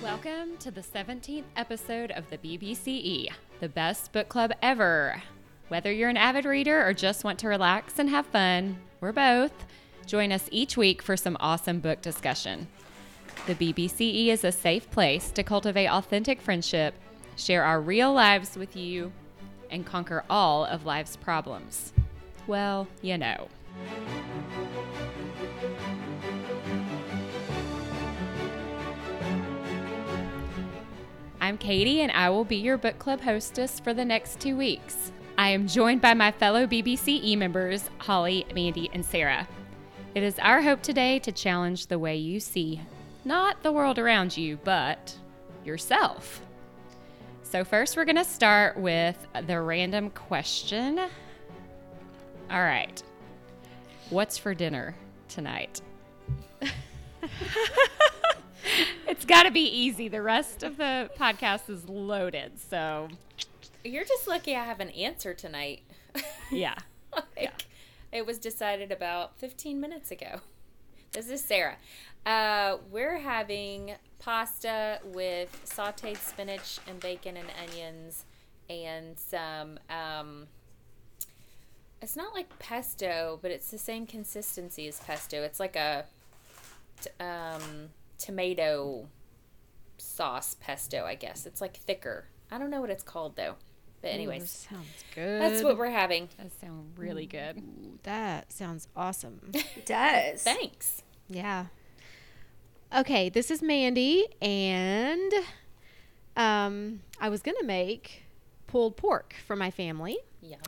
Mm-hmm. Welcome to the 17th episode of the BBCE, the best book club ever. Whether you're an avid reader or just want to relax and have fun, we're both. Join us each week for some awesome book discussion. The BBCE is a safe place to cultivate authentic friendship, share our real lives with you, and conquer all of life's problems. Well, you know. I'm Katie, and I will be your book club hostess for the next two weeks. I am joined by my fellow BBCE members, Holly, Mandy, and Sarah. It is our hope today to challenge the way you see not the world around you, but yourself. So, first, we're going to start with the random question. All right. What's for dinner tonight? it's got to be easy. The rest of the podcast is loaded. So, You're just lucky I have an answer tonight. yeah. like, Yeah. It was decided about 15 minutes ago. This is Sarah. Uh, we're having pasta with sauteed spinach and bacon and onions and some. Um, it's not like pesto, but it's the same consistency as pesto. It's like a. um, tomato sauce pesto, I guess. It's like thicker. I don't know what it's called though. But anyways, sounds good. that's what we're having. That sounds really good. Ooh, that sounds awesome. It does. Thanks. yeah. Okay, this is Mandy, and um, I was gonna make pulled pork for my family. Yum.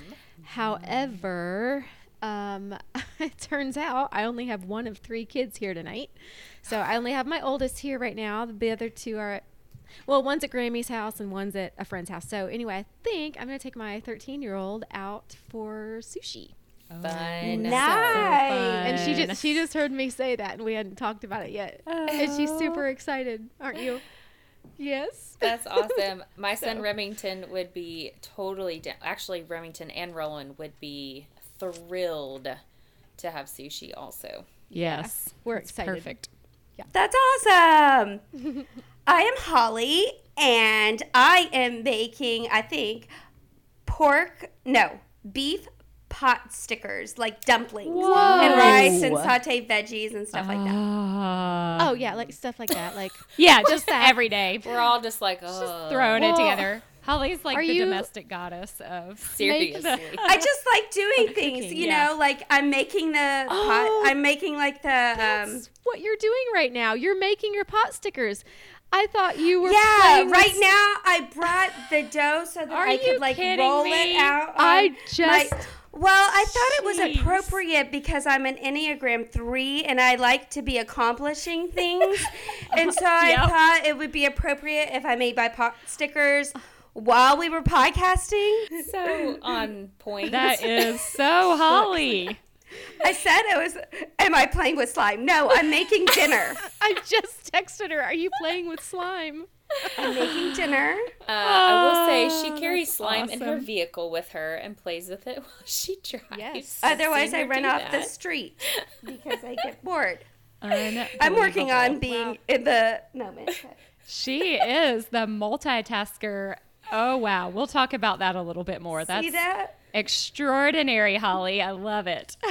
However, um, it turns out I only have one of three kids here tonight. So I only have my oldest here right now. The other two are, at, well, one's at Grammy's house and one's at a friend's house. So anyway, I think I'm going to take my 13 year old out for sushi. Fun. Nice. And she just she just heard me say that, and we hadn't talked about it yet. And she's super excited, aren't you? Yes. That's awesome. My son Remington would be totally down. Actually, Remington and Roland would be thrilled to have sushi also. Yes. We're excited. Perfect. Yeah. That's awesome. I am Holly, and I am making, I think, pork, no, beef pot stickers, like dumplings and rice and sauteed veggies and stuff like that. Ah. Oh yeah, like stuff like that. Like yeah, just every day. We're all just like, oh, Throwing it together. Holly's like are the you- domestic goddess of. seriously. I just like doing things, cooking, you yeah. know, like I'm making the Oh, pot, I'm making like the, um, what you're doing right now. You're making your pot stickers. I thought you were yeah, playing with right now I brought the dough so that Are I could like roll me? it out. I just my- well, I thought it was appropriate because I'm an Enneagram 3 and I like to be accomplishing things. and so I Yep. thought it would be appropriate if I made my pot stickers while we were podcasting. so on point. That is so Holly. I said I was, am I playing with slime? No, I'm making dinner. I just texted her. Are you playing with slime? I'm making dinner. Uh, I will say Oh, she carries that's slime in her vehicle with her and plays with it while she drives. Yes. Otherwise, I run do off the street because I get bored. I'm I'm working on being in the moment. She is the multitasker. Oh wow, we'll talk about that a little bit more. That's See that? extraordinary, Holly. I love it.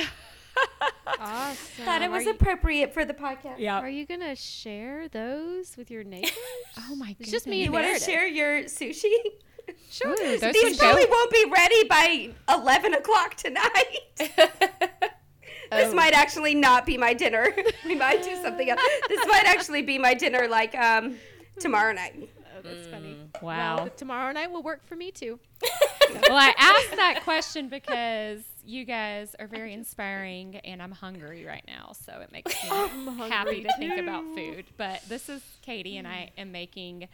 Awesome. Thought it was you, appropriate for the podcast. Yeah. are you gonna share those with your neighbors? Oh my goodness. Just me You want to share your sushi? Sure. Those These probably go. won't be ready by 11 o'clock tonight. This might actually not be my dinner. we might do something else. This might actually be my dinner like um, tomorrow night. Oh, that's funny. Wow. Well, tomorrow night will work for me too. well, I asked that question because you guys are very inspiring, and I'm hungry right now, so it makes me happy to think about food. But this is Katie, and I mm. am making.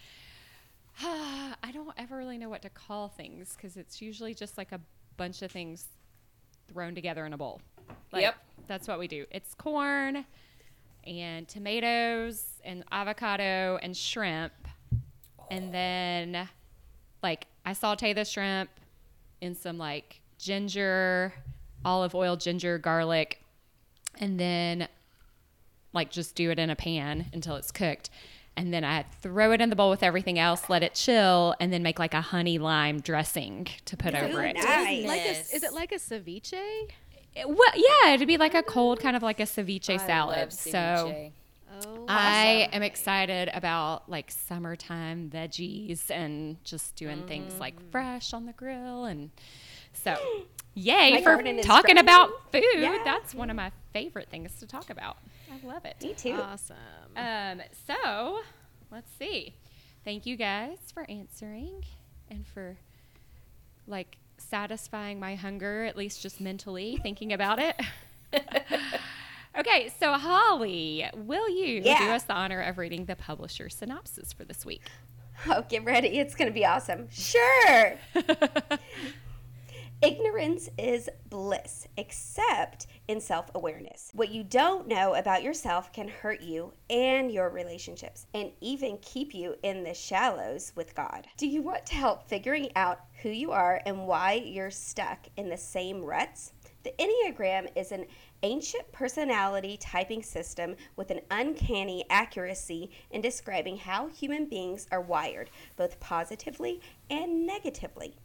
I don't ever really know what to call things because it's usually just like a bunch of things thrown together in a bowl. Like, Yep. That's what we do. It's corn and tomatoes and avocado and shrimp. And then like I saute the shrimp in some like ginger, olive oil, ginger, garlic, and then like just do it in a pan until it's cooked. and then I throw it in the bowl with everything else, let it chill, and then make like a honey lime dressing to put over it. nice. Like a, is it like a ceviche? It- Well, yeah, it'd be like a cold kind of like a ceviche I salad. love So ceviche. Oh, I am excited about like summertime veggies and just doing things like Mm. fresh on the grill and so yay My for talking about food. Yeah. That's one of my favorite things to talk about. I love it. Me too. awesome. Um, so let's see. Thank you guys for answering and for like satisfying my hunger, at least just mentally thinking about it. okay, so Holly, will you do us the honor of reading the publisher synopsis for this week? Oh, get ready. It's going to be awesome. Sure. Ignorance is bliss, except in self awareness. What you don't know about yourself can hurt you and your relationships, and even keep you in the shallows with God. Do you want to help figuring out who you are and why you're stuck in the same ruts? The Enneagram is an ancient personality typing system with an uncanny accuracy in describing how human beings are wired, both positively and negatively.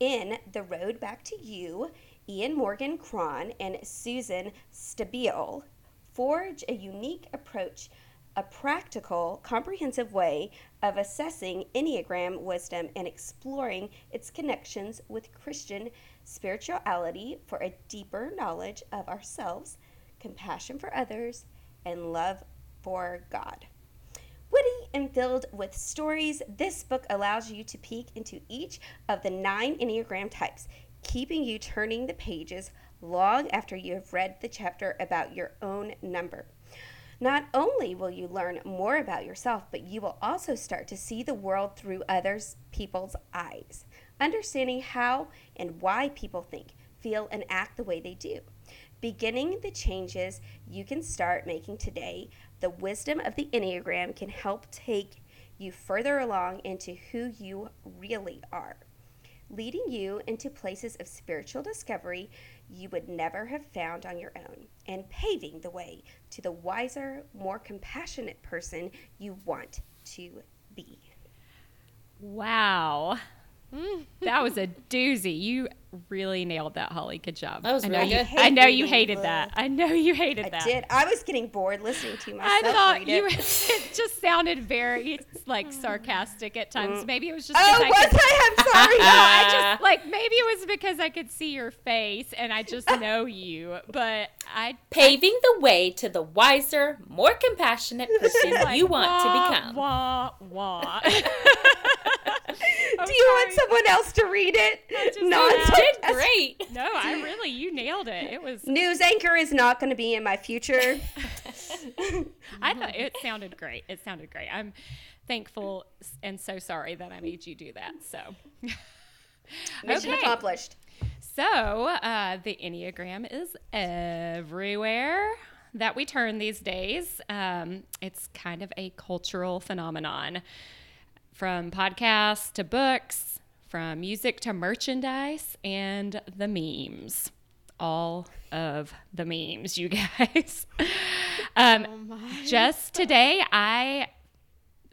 In The Road Back to You, Ian Morgan Cron and Susan Stabile forge a unique approach, a practical, comprehensive way of assessing Enneagram wisdom and exploring its connections with Christian spirituality for a deeper knowledge of ourselves, compassion for others, and love for God. Witty and filled with stories, this book allows you to peek into each of the nine Enneagram types, keeping you turning the pages long after you have read the chapter about your own number. Not only will you learn more about yourself, but you will also start to see the world through others people's eyes, understanding how and why people think, feel, and act the way they do. Beginning the changes you can start making today, the wisdom of the Enneagram can help take you further along into who you really are, leading you into places of spiritual discovery you would never have found on your own, and paving the way to the wiser, more compassionate person you want to be. Wow. That was a doozy. You really nailed that, Holly. Good job. That was I know really you, good. I know you hated reading that. I know you hated I that. I did. I was getting bored listening to myself. I thought read you it. it just sounded very like sarcastic at times. Mm. Maybe it was just Oh, because was I could, I? I'm sorry. No, I just like maybe it was because I could see your face and I just know you. But I Paving the way to the wiser, more compassionate person like, you want wah, to become. Wah wah. Do you want someone else to read it? No. Did great. no, I really you nailed it. It was News anchor is not going to be in my future. I thought it sounded great. It sounded great. I'm thankful and so sorry that I made you do that. So, Mission Okay. accomplished. so uh, the Enneagram is everywhere that we turn these days. Um, it's kind of a cultural phenomenon from podcasts to books, from music to merchandise, and the memes. All of the memes, you guys. um, Oh just today i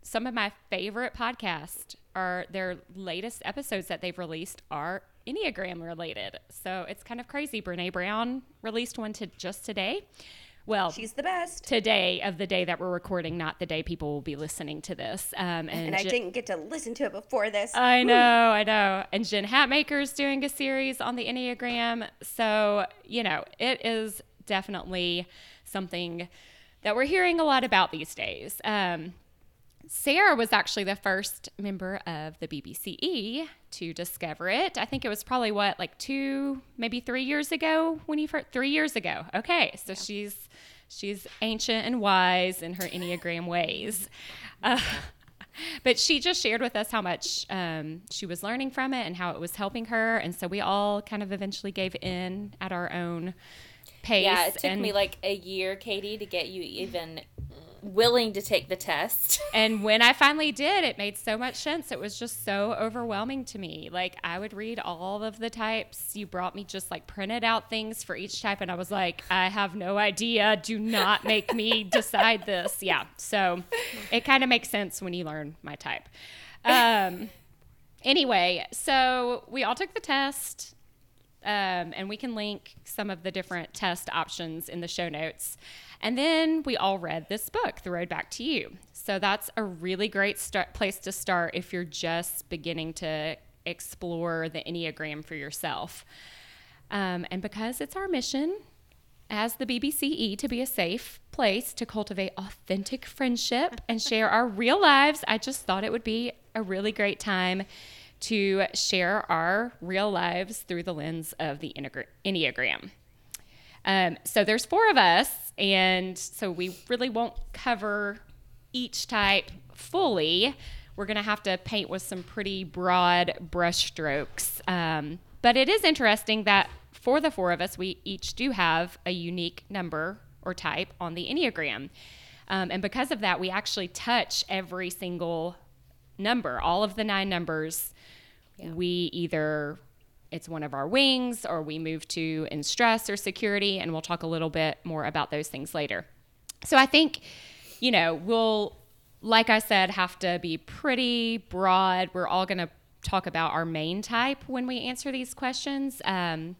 some of my favorite podcasts are their latest episodes that they've released are enneagram related so it's kind of crazy brene brown released one to just today well She's the best. today of the day that we're recording not the day people will be listening to this um, and, And I didn't get to listen to it before this. I know, I know. And Jen Hatmaker's doing a series on the Enneagram. So, you know, it is definitely something that we're hearing a lot about these days. Um, Sarah was actually the first member of the BBCE to discover it. I think it was probably what, like two, maybe three years ago when you first, three years ago. Okay. So she's, she's ancient and wise in her Enneagram ways. Uh, but she just shared with us how much um, she was learning from it and how it was helping her. And so we all kind of eventually gave in at our own pace. Yeah, it took and me like a year, Katie, to get you even willing to take the test. And when I finally did, it made so much sense. It was just so overwhelming to me. Like I would read all of the types. You brought me just like printed out things for each type, and I was like, I have no idea. Do not make me decide this. Yeah. So it kind of makes sense when you learn my type. Um, anyway, so we all took the test. Um, and we can link some of the different test options in the show notes. And then we all read this book, The Road Back to You. So that's a really great start, place to start if you're just beginning to explore the Enneagram for yourself. Um, and because it's our mission as the BBCE to be a safe place to cultivate authentic friendship and share our real lives, I just thought it would be a really great time to share our real lives through the lens of the Enneagram. Um, so there's four of us, and so we really won't cover each type fully. We're going to have to paint with some pretty broad brushstrokes. Um, but it is interesting that for the four of us, we each do have a unique number or type on the Enneagram. Um, and because of that, we actually touch every single number, all of the nine numbers yeah. we either it's one of our wings or we move to in stress or security and we'll talk a little bit more about those things later. So i think you know we'll like i said have to be pretty broad. We're all going to talk about our main type when we answer these questions um,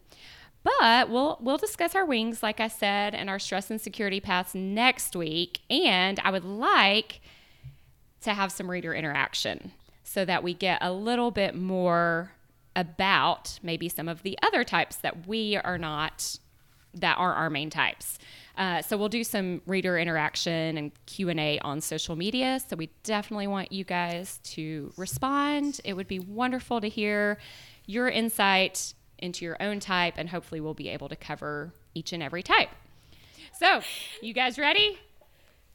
but we'll we'll discuss our wings like i said and our stress and security paths next week. And i would like to have some reader interaction so that we get a little bit more about maybe some of the other types that we are not that are our main types. Uh, so we'll do some reader interaction and q&a on social media. So we definitely want you guys to respond. It would be wonderful to hear your insight into your own type and hopefully we'll be able to cover each and every type. So you guys ready?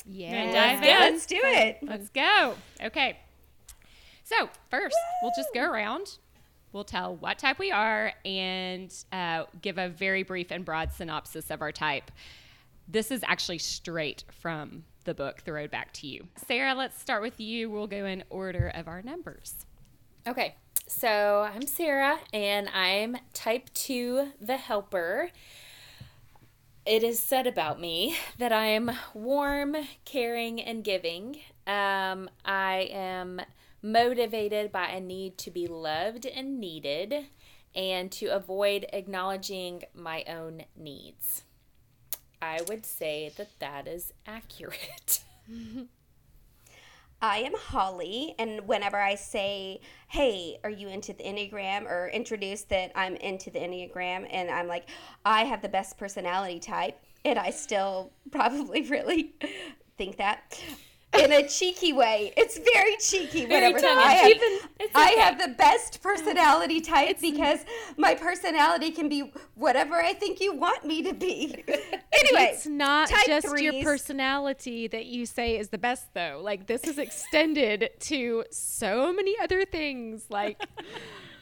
Yeah. Let's do it. Let's go. Okay so, first, we'll just go around. We'll tell what type we are and uh, give a very brief and broad synopsis of our type. This is actually straight from the book, The Road Back to You. Sarah, let's start with you. We'll go in order of our numbers. Okay. So, I'm Sarah and I'm type 2, the helper. It is said about me that I am warm, caring, and giving. Um, I am motivated by a need to be loved and needed and to avoid acknowledging my own needs. I would say that that is accurate. I am Holly, and whenever I say, Hey, are you into the Enneagram? or introduce that I'm into the Enneagram, and I'm like, I have the best personality type, and I still probably really think that in a cheeky way. It's very cheeky. Very whatever. I have, okay. I have the best personality type it's, because my personality can be whatever I think you want me to be. anyway, it's not just threes. your personality that you say is the best, though. Like this is extended to so many other things, like.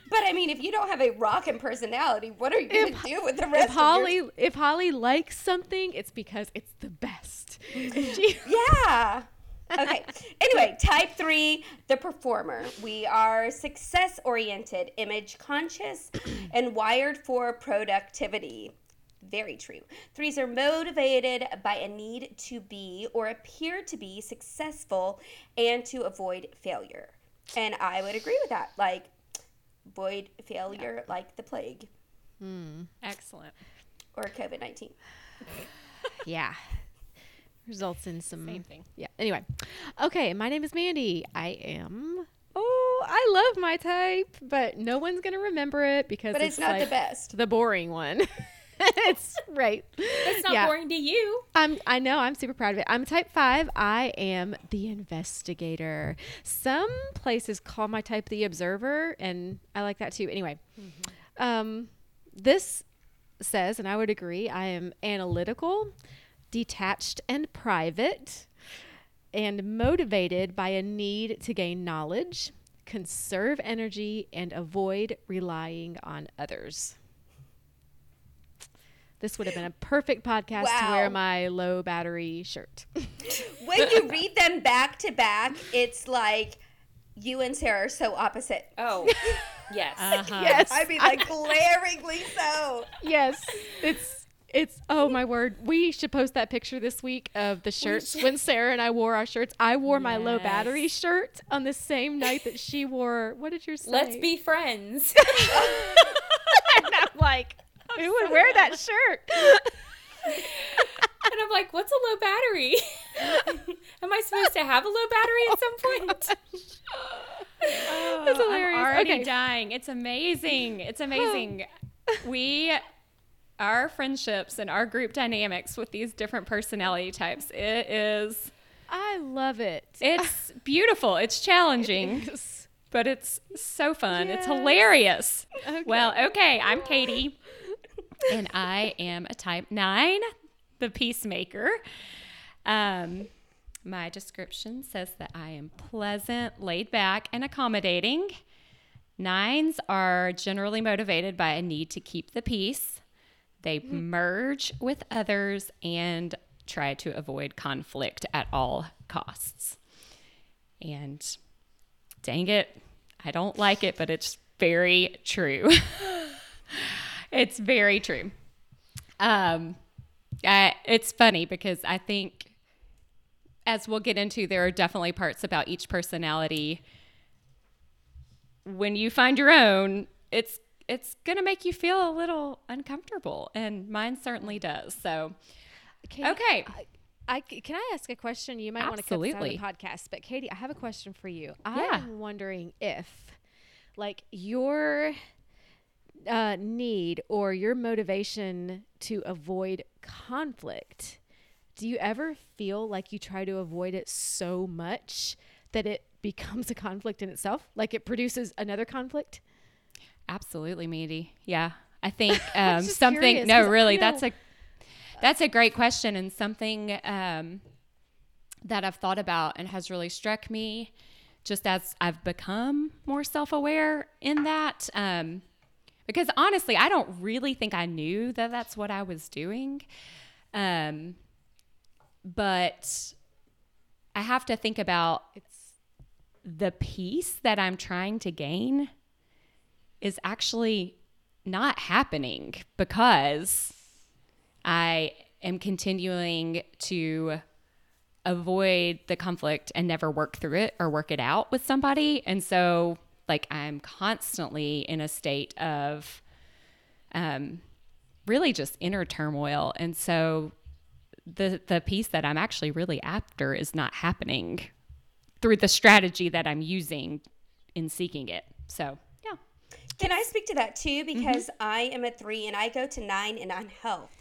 But I mean, if you don't have a rockin' personality, what are you going to do with the rest if Holly, your... If Holly likes something, it's because it's the best. yeah okay. Anyway, type three, the performer. We are success oriented, image conscious, and wired for productivity. Very true. Threes are motivated by a need to be or appear to be successful and to avoid failure. And I would agree with that. Like, avoid failure yeah. like the plague. Hmm. Excellent. Or COVID 19. yeah results in some same thing. Yeah. Anyway, okay. My name is Mandy. I am. Oh, I love my type, but no one's gonna remember it because but it's, it's not like the best. The boring one. it's right. It's not yeah. boring to you. I'm. I know. I'm super proud of it. I'm type five. I am the investigator. Some places call my type the observer, and I like that too. Anyway, mm-hmm. um, this says, and I would agree. I am analytical detached and private, and motivated by a need to gain knowledge, conserve energy, and avoid relying on others. this would have been a perfect podcast to wear my low battery shirt. when you read them back to back, it's like you and Sarah are so opposite. Oh, yes. Uh-huh. Yes. I mean, like glaringly so. yes, it's it's oh my word. We should post that picture this week of the shirts when Sarah and I wore our shirts. I wore my low battery shirt on the same night that she wore. What did you say? Let's be friends. and I'm like, who would wear that shirt? And I'm like, what's a low battery? Am I supposed to have a low battery at oh some point? That's oh, hilarious. I'm already Okay. dying. It's amazing. It's amazing. we, our friendships and our group dynamics with these different personality types, it is, I love it. it's beautiful. It's challenging, Yes. but it's so fun. It's hilarious. Okay. Well, okay, I'm Katie, and I am a type nine, the peacemaker. Um, my description says that I am pleasant, laid back, and accommodating. Nines are generally motivated by a need to keep the peace. They merge with others and try to avoid conflict at all costs. And dang it, I don't like it, but it's very true. it's very true. Um, I, it's funny because I think, as we'll get into, there are definitely parts about each personality. When you find your own, it's it's gonna make you feel a little uncomfortable, and mine certainly does. So, Katie, okay, I can I ask a question? You might want to cut out the podcast, but Katie, I have a question for you. Yeah. I'm wondering if, like, your uh, need or your motivation to avoid conflict, do you ever feel like you try to avoid it so much that it becomes a conflict in itself? Like it produces another conflict? Absolutely, Mandy. Yeah, I think um, just something. curious, no, really, that's a that's a great question and something um, that I've thought about and has really struck me, just as I've become more self aware in that. Um, because honestly, I don't really think I knew that that's what I was doing. Um, but I have to think about It's the peace that I'm trying to gain is actually not happening because I am continuing to avoid the conflict and never work through it or work it out with somebody. And so, like, I'm constantly in a state of um, really just inner turmoil. And so, the, the peace that I'm actually really after is not happening through the strategy that I'm using in seeking it. So. Can I speak to that too? Because I am a three and I go to nine and on health.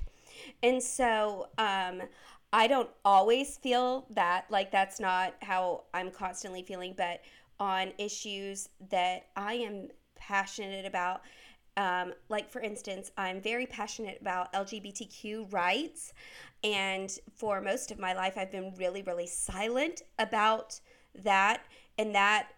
And so um, I don't always feel that, like, that's not how I'm constantly feeling, but on issues that I am passionate about. Um, like, for instance, I'm very passionate about LGBTQ rights. And for most of my life, I've been really, really silent about that. And that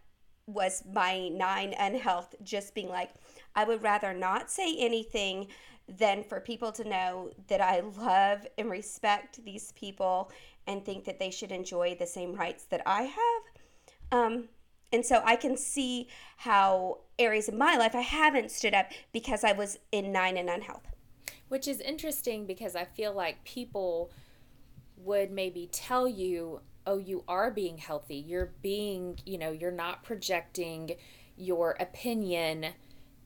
was my nine unhealth just being like i would rather not say anything than for people to know that i love and respect these people and think that they should enjoy the same rights that i have. Um, and so i can see how areas of my life i haven't stood up because i was in nine and unhealth. Which is interesting because I feel like people would maybe tell you, oh, you are being healthy. You're being, you know, you're not projecting your opinion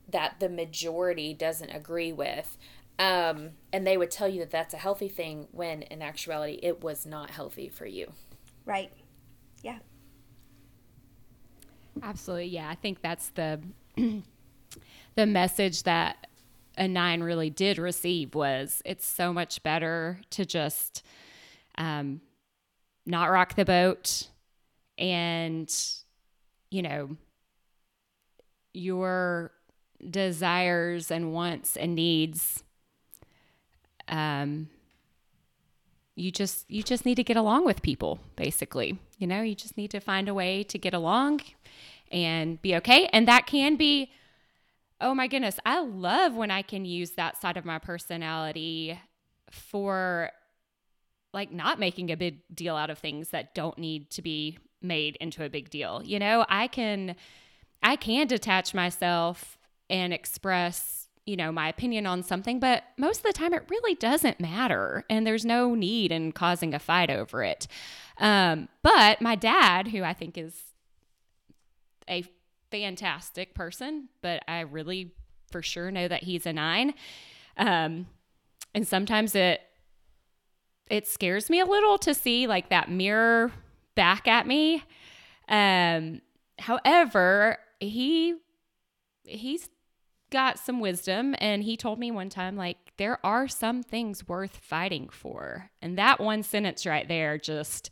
that the majority doesn't agree with. Um, and they would tell you that that's a healthy thing when in actuality it was not healthy for you. right yeah Absolutely. Yeah. I think that's the the message that a nine really did receive was it's so much better to just um, not rock the boat. And you know your desires and wants and needs um you just you just need to get along with people basically. You know you just need to find a way to get along and be okay. And that can be oh my goodness, I love when I can use that side of my personality for like not making a big deal out of things that don't need to be made into a big deal. You know, I can I can detach myself and express, you know, my opinion on something, but most of the time it really doesn't matter and there's no need in causing a fight over it. Um, but my dad, who I think is a fantastic person, but I really for sure know that he's a nine. Um, and sometimes it it scares me a little to see like that mirror back at me. Um, however, he he's got some wisdom and he told me one time like there are some things worth fighting for. And that one sentence right there just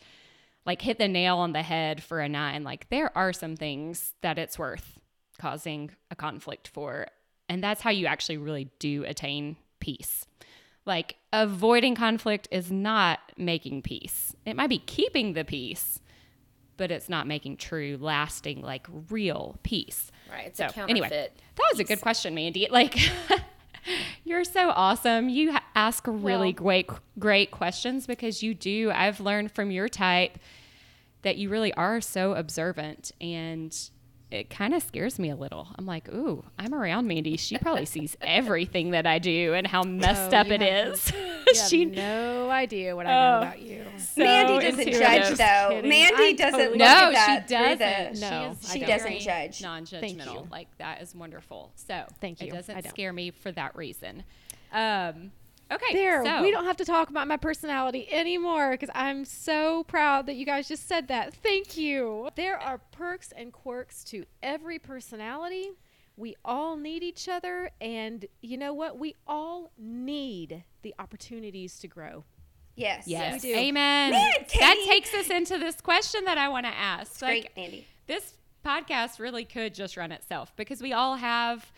like hit the nail on the head for a nine. Like there are some things that it's worth causing a conflict for. And that's how you actually really do attain peace. Like avoiding conflict is not making peace. It might be keeping the peace, but it's not making true, lasting, like real peace. Right. It's So, a counterfeit. anyway, that was a good question, Mandy. Like, you're so awesome. You ask really Well- great, great questions because you do. I've learned from your type that you really are so observant and it kind of scares me a little. I'm like, ooh, I'm around Mandy. She probably sees everything that I do and how messed Oh, up you it have- is. You have she no idea what I Oh. know about you. so Mandy doesn't intuitive. judge though. kidding. Mandy I doesn't totally- look No, at she that through doesn't. the- No, is she doesn't very judge. Non-judgmental. Like that is wonderful. So Thank you. It I doesn't don't. scare me for that reason. Um, okay. There, so, we don't have to talk about my personality anymore because I'm so proud that you guys just said that. Thank you. There are perks and quirks to every personality. We all need each other, and you know what? We all need the opportunities to grow. Yes. Yes. We do. Amen. Man, that takes us into this question that I want to ask. Great, Like, Andy. this podcast really could just run itself because we all have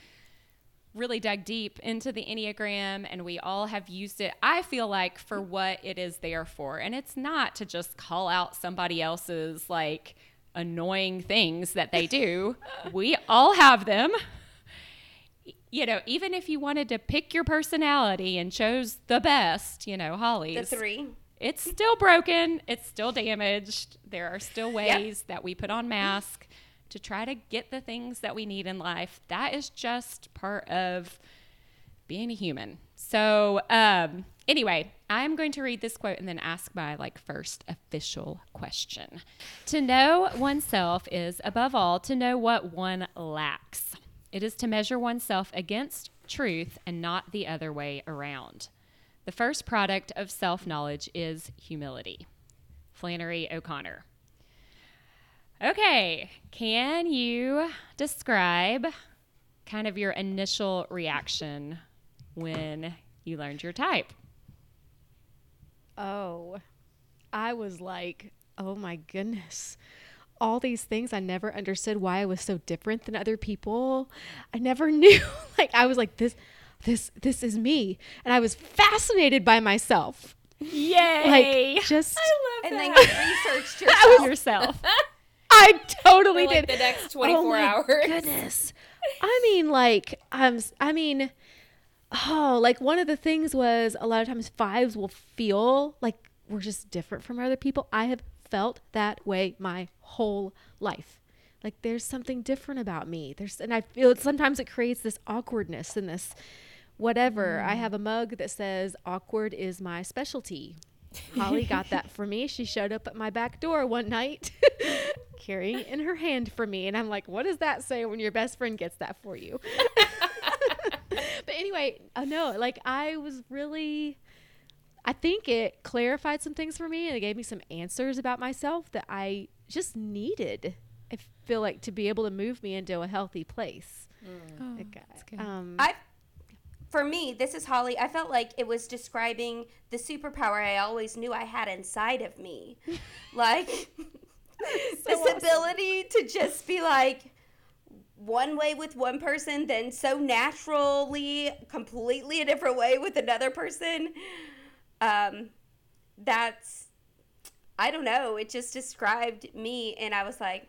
really dug deep into the Enneagram and we all have used it, I feel like, for what it is there for. And it's not to just call out somebody else's like annoying things that they do. we all have them. You know, even if you wanted to pick your personality and chose the best, you know, The three. it's still broken. It's still damaged. There are still ways that we put on masks to try to get the things that we need in life. That is just part of being a human. So, um, anyway, I'm going to read this quote and then ask my like first official question. To know oneself is above all to know what one lacks. It is to measure oneself against truth and not the other way around. The first product of self knowledge is humility. Flannery O'Connor. Okay, can you describe kind of your initial reaction when you learned your type? Oh, I was like, oh my goodness. All these things I never understood why I was so different than other people. I never knew. like I was like this this this is me and I was fascinated by myself. Yay! Like just And then you researched yourself. I was yourself. I totally like did. the next 24 oh my hours. Goodness. I mean, like, um, I mean, oh, like one of the things was a lot of times fives will feel like we're just different from other people. I have felt that way my whole life. Like there's something different about me. There's, and I feel sometimes it creates this awkwardness and this whatever. I have a mug that says awkward is my specialty. Holly got that for me. She showed up at my back door one night carrying it in her hand for me. And I'm like, what does that say when your best friend gets that for you? but anyway, oh no, like I was really, I think it clarified some things for me and it gave me some answers about myself that I just needed. I feel like to be able to move me into a healthy place. Like, um, I, for me, this is Holly. I felt like it was describing the superpower I always knew I had inside of me, like this ability to just be like one way with one person, then so naturally, completely a different way with another person. Um, that's I don't know. It just described me, and I was like,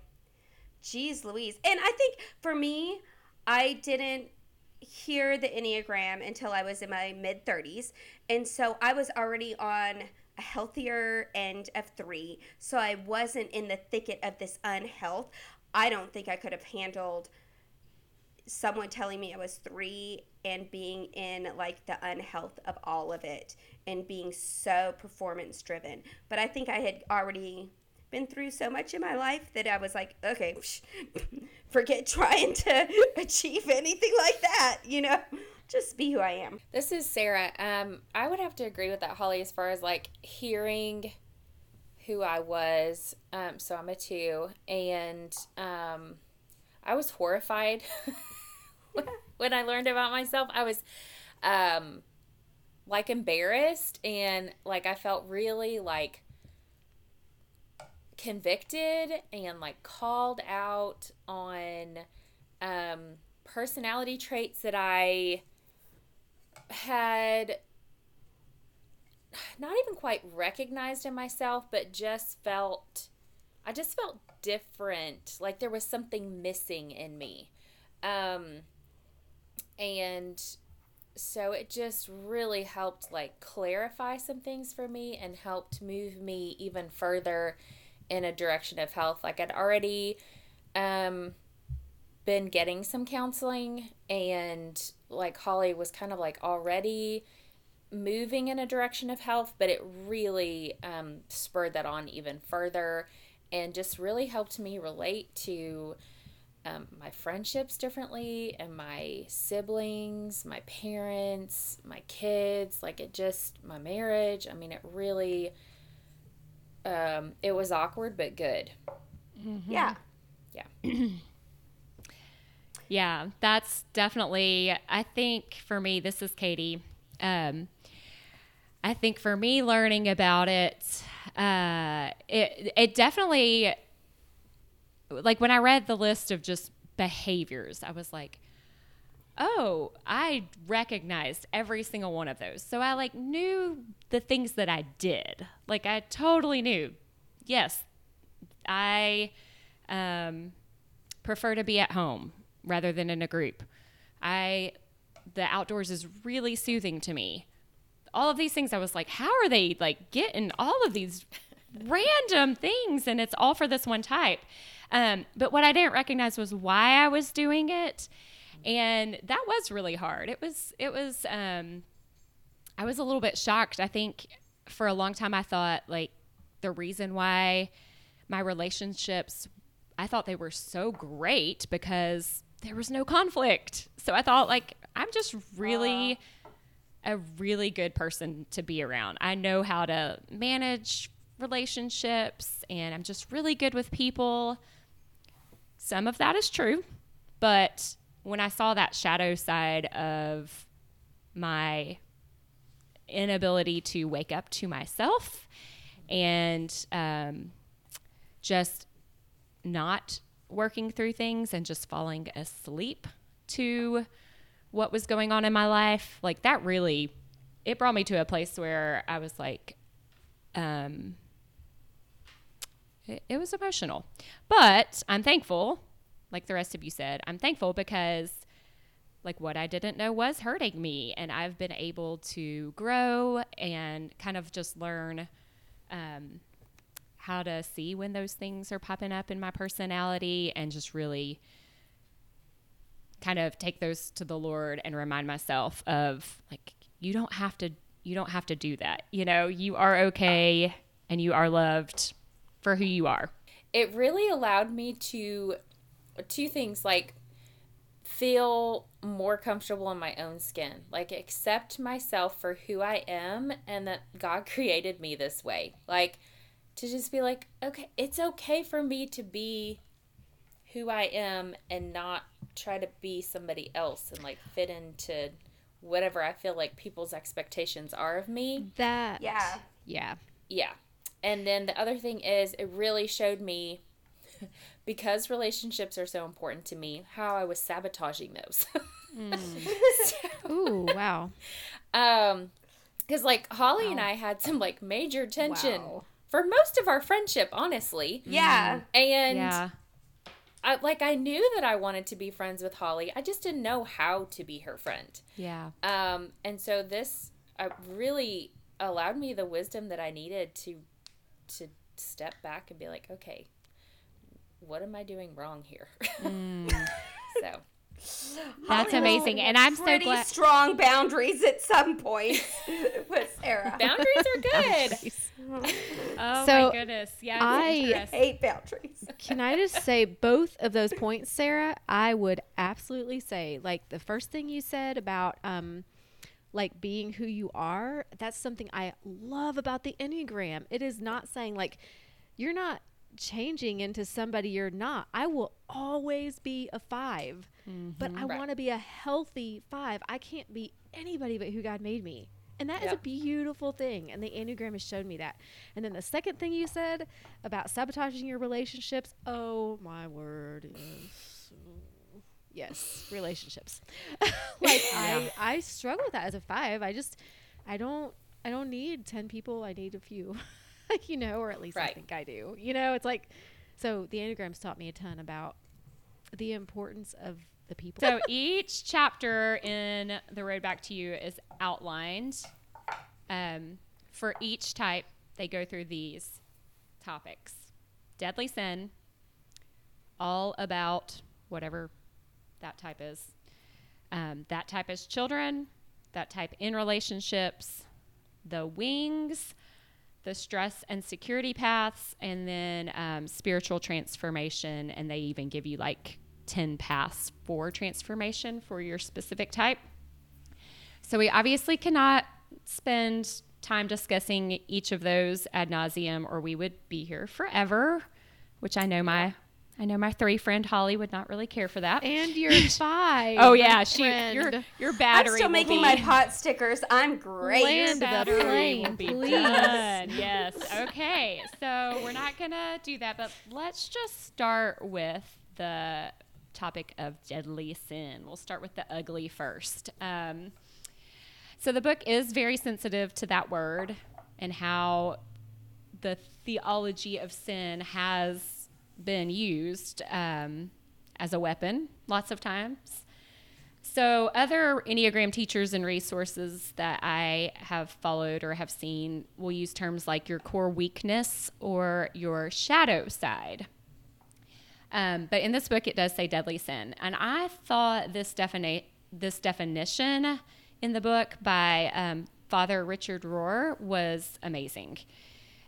"Geez, Louise." And I think for me, I didn't hear the Enneagram until I was in my mid 30s. And so I was already on a healthier end of three. So I wasn't in the thicket of this unhealth. I don't think I could have handled someone telling me I was three and being in like the unhealth of all of it and being so performance driven. But I think I had already been through so much in my life that I was like, okay, forget trying to achieve anything like that, you know? Just be who I am. This is Sarah. Um, I would have to agree with that, Holly, as far as like hearing who I was. Um, so I'm a two, and um, I was horrified when I learned about myself. I was um, like embarrassed, and like I felt really like convicted and like called out on um, personality traits that I had not even quite recognized in myself, but just felt, I just felt different. Like there was something missing in me. Um, and so it just really helped like clarify some things for me and helped move me even further in a direction of health. Like I'd already um, been getting some counseling, and like Holly was kind of like already moving in a direction of health, but it really um, spurred that on even further and just really helped me relate to um, my friendships differently and my siblings, my parents, my kids. Like it just, my marriage. I mean, it really um, it was awkward but good. Mm-hmm. Yeah. Yeah. yeah, that's definitely. I think for me, this is Katie. Um, I think for me, learning about it, uh, it it definitely like when I read the list of just behaviors, I was like, oh, I recognized every single one of those. So I like knew the things that I did. Like I totally knew. Yes, I um, prefer to be at home rather than in a group. I the outdoors is really soothing to me. All of these things I was like, how are they like getting all of these random things and it's all for this one type. Um, but what I didn't recognize was why I was doing it and that was really hard. It was it was um, I was a little bit shocked. I think for a long time I thought like the reason why my relationships I thought they were so great because there was no conflict. So I thought like I'm just really a really good person to be around. I know how to manage relationships and I'm just really good with people. Some of that is true, but when I saw that shadow side of my inability to wake up to myself and um, just not working through things and just falling asleep to what was going on in my life like that really it brought me to a place where i was like um it, it was emotional. But i'm thankful like the rest of you said, I'm thankful because like what I didn't know was hurting me, and I've been able to grow and kind of just learn um, how to see when those things are popping up in my personality, and just really kind of take those to the Lord and remind myself of like you don't have to you don't have to do that. You know, you are okay and you are loved for who you are. It really allowed me to two things like feel more comfortable in my own skin, like accept myself for who I am and that God created me this way. Like to just be like, okay, it's okay for me to be who I am and not try to be somebody else and like fit into whatever I feel like people's expectations are of me. That Yeah. Yeah. Yeah. And then the other thing is it really showed me because relationships are so important to me, how I was sabotaging those. Mm. Ooh, wow. Um, because like Holly wow. and I had some like major tension wow. for most of our friendship, honestly. Yeah. And yeah. I, like I knew that I wanted to be friends with Holly. I just didn't know how to be her friend. Yeah. Um, and so this uh, really allowed me the wisdom that I needed to to step back and be like, okay, what am I doing wrong here? so That's amazing. And I'm so pretty glad. strong boundaries at some point with Sarah. boundaries are good. Oh So, my goodness. Yeah. it's I- Hate boundaries. Can I just say both of those points, Sarah? I would absolutely say, like the first thing you said about, um, like being who you are. That's something I love about the Enneagram. It is not saying like you're not changing into somebody you're not. I will always be a 5 but mm-hmm. I Right. want to be a healthy five. I can't be anybody but who God made me. And that is Yeah. a beautiful thing. And the Enneagram has shown me that. And then the second thing you said about sabotaging your relationships oh, my word. Yes. Yes, relationships. like I, I struggle with that as a five. I just, I don't, I don't need ten people. I need a few, you know, or at least I think I do. You know, it's like, so the enneagrams taught me a ton about the importance of the people. So each chapter in The Road Back to You is outlined. Um, for each type, they go through these topics deadly sin, all about whatever that type is. Um, that type is children, that type in relationships, the wings, the stress and security paths, and then um, spiritual transformation. And they even give you like 10 paths for transformation for your specific type. So we obviously cannot spend time discussing each of those ad nauseum, or we would be here forever. Which I know my, I know my three friend Holly would not really care for that. and your five. oh yeah, she friend. your your I'm still will making be, my pot stickers. I'm great. Land the battery plane, please. done. Yes. Okay. So we're not gonna do that, but let's just start with the topic of deadly sin. We'll start with the ugly first. Um, so the book is very sensitive to that word and how the theology of sin has been used um, as a weapon lots of times. So, other Enneagram teachers and resources that I have followed or have seen will use terms like your core weakness or your shadow side. Um, but in this book, it does say deadly sin. And I thought this, defini- this definition in the book by um, Father Richard Rohr was amazing.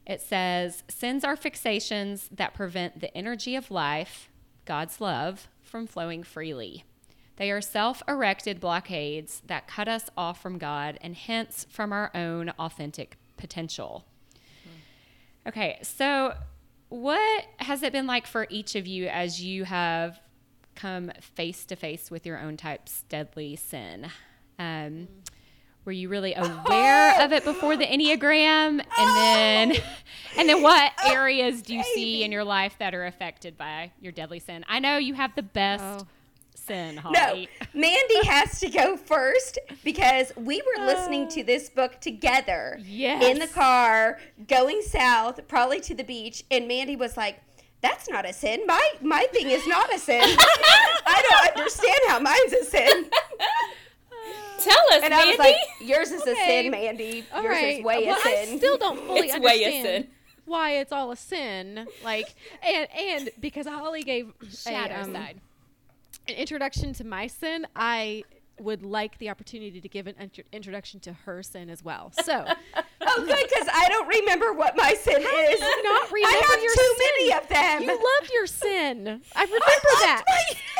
It says, Sins are fixations that prevent the energy of life, God's love, from flowing freely. They are self erected blockades that cut us off from God and hence from our own authentic potential. Okay, so what has it been like for each of you as you have come face to face with your own type's deadly sin? Um, were you really oh, aware of it before the enneagram, and then, and then what oh, areas do you see in your life that are affected by your deadly sin? I know you have the best Oh. sin, No, Mandy has to go first because we were listening to oh. this book together Yes. in the car going south, probably to the beach, and Mandy was like, "That's not a sin. My my thing is not a sin. I don't understand how mine's a sin." Tell us, And Mandy. I was like, "Yours is a sin, Mandy. All Yours right. is way well, a sin." I still don't fully It's way a understand sin. why it's all a sin. Like, and and because Holly gave Shadow a, um, side. an introduction to my sin, I would like the opportunity to give an intro- introduction to her sin as well. So, oh, good, because I don't remember what my sin is. you not remember I have your too sin? many of them. you loved your sin. I remember that.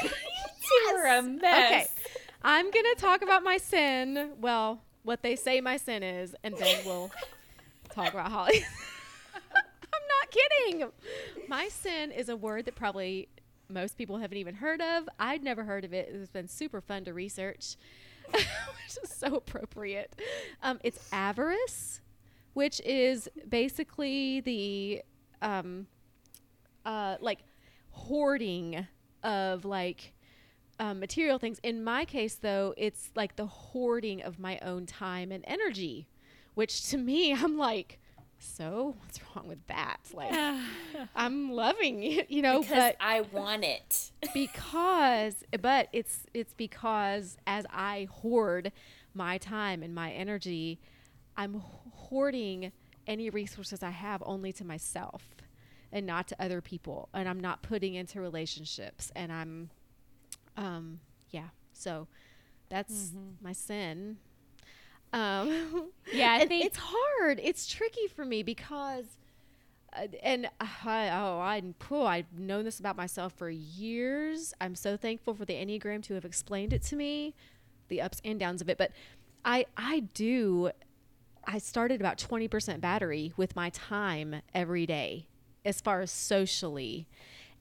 you were a mess. Okay. I'm going to talk about my sin. Well, what they say my sin is, and then we'll talk about Holly. I'm not kidding. My sin is a word that probably most people haven't even heard of. I'd never heard of it. It's been super fun to research, which is so appropriate. Um, it's avarice, which is basically the um, uh, like hoarding of like um, material things. In my case, though, it's like the hoarding of my own time and energy, which to me, I'm like, so what's wrong with that? Like, I'm loving it, you know, because but I want it. because but it's it's because as I hoard my time and my energy, I'm hoarding any resources I have only to myself and not to other people and I'm not putting into relationships and I'm um yeah. So that's my sin. Um Yeah, I think it's hard. It's tricky for me because, uh, and I, oh, I, oh, I've known this about myself for years. I'm so thankful for the Enneagram to have explained it to me, the ups and downs of it. But I, I do. I started about 20% battery with my time every day, as far as socially.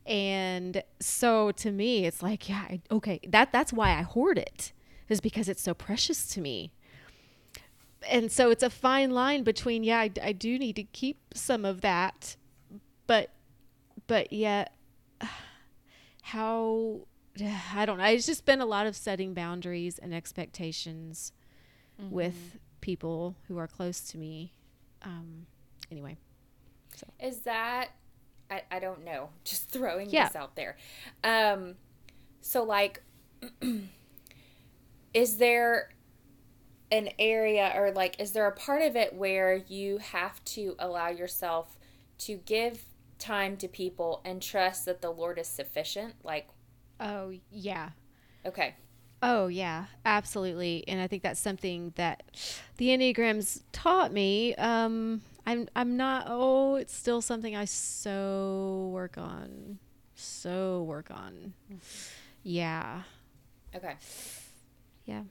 And so to me, it's like, yeah, I, okay, that that's why I hoard it, is because it's so precious to me. And so it's a fine line between yeah I, I do need to keep some of that but but yet how i don't know it's just been a lot of setting boundaries and expectations with people who are close to me. Um anyway Is that I, I don't know. Just throwing Yeah. this out there. Um so like is there an area or like is there a part of it where you have to allow yourself to give time to people and trust that the Lord is sufficient? Like oh yeah okay. Oh yeah, absolutely. And I think that's something that the Enneagrams taught me. Um I'm I'm not oh, it's still something I so work on. So work on. Yeah. Okay. Yeah.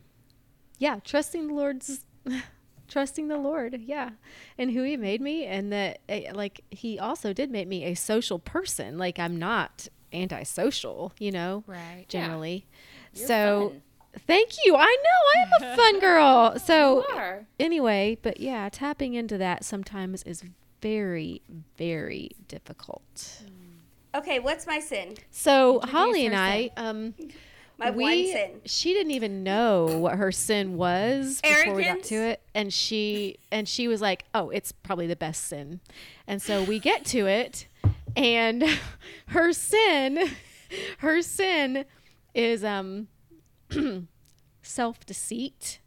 Yeah, trusting the Lord's trusting the Lord, yeah. And who he made me and that eh, like he also did make me a social person. Like I'm not antisocial, you know right. generally. You're so fun. Thank you. I know I am a fun girl. So anyway, but yeah, tapping into that sometimes is very, very difficult. Okay, what's my sin? So Introduce Holly and I, um, My one we sin. she didn't even know what her sin was before we got to it, and she and she was like, "Oh, it's probably the best sin," and so we get to it, and her sin, her sin is um self deceit,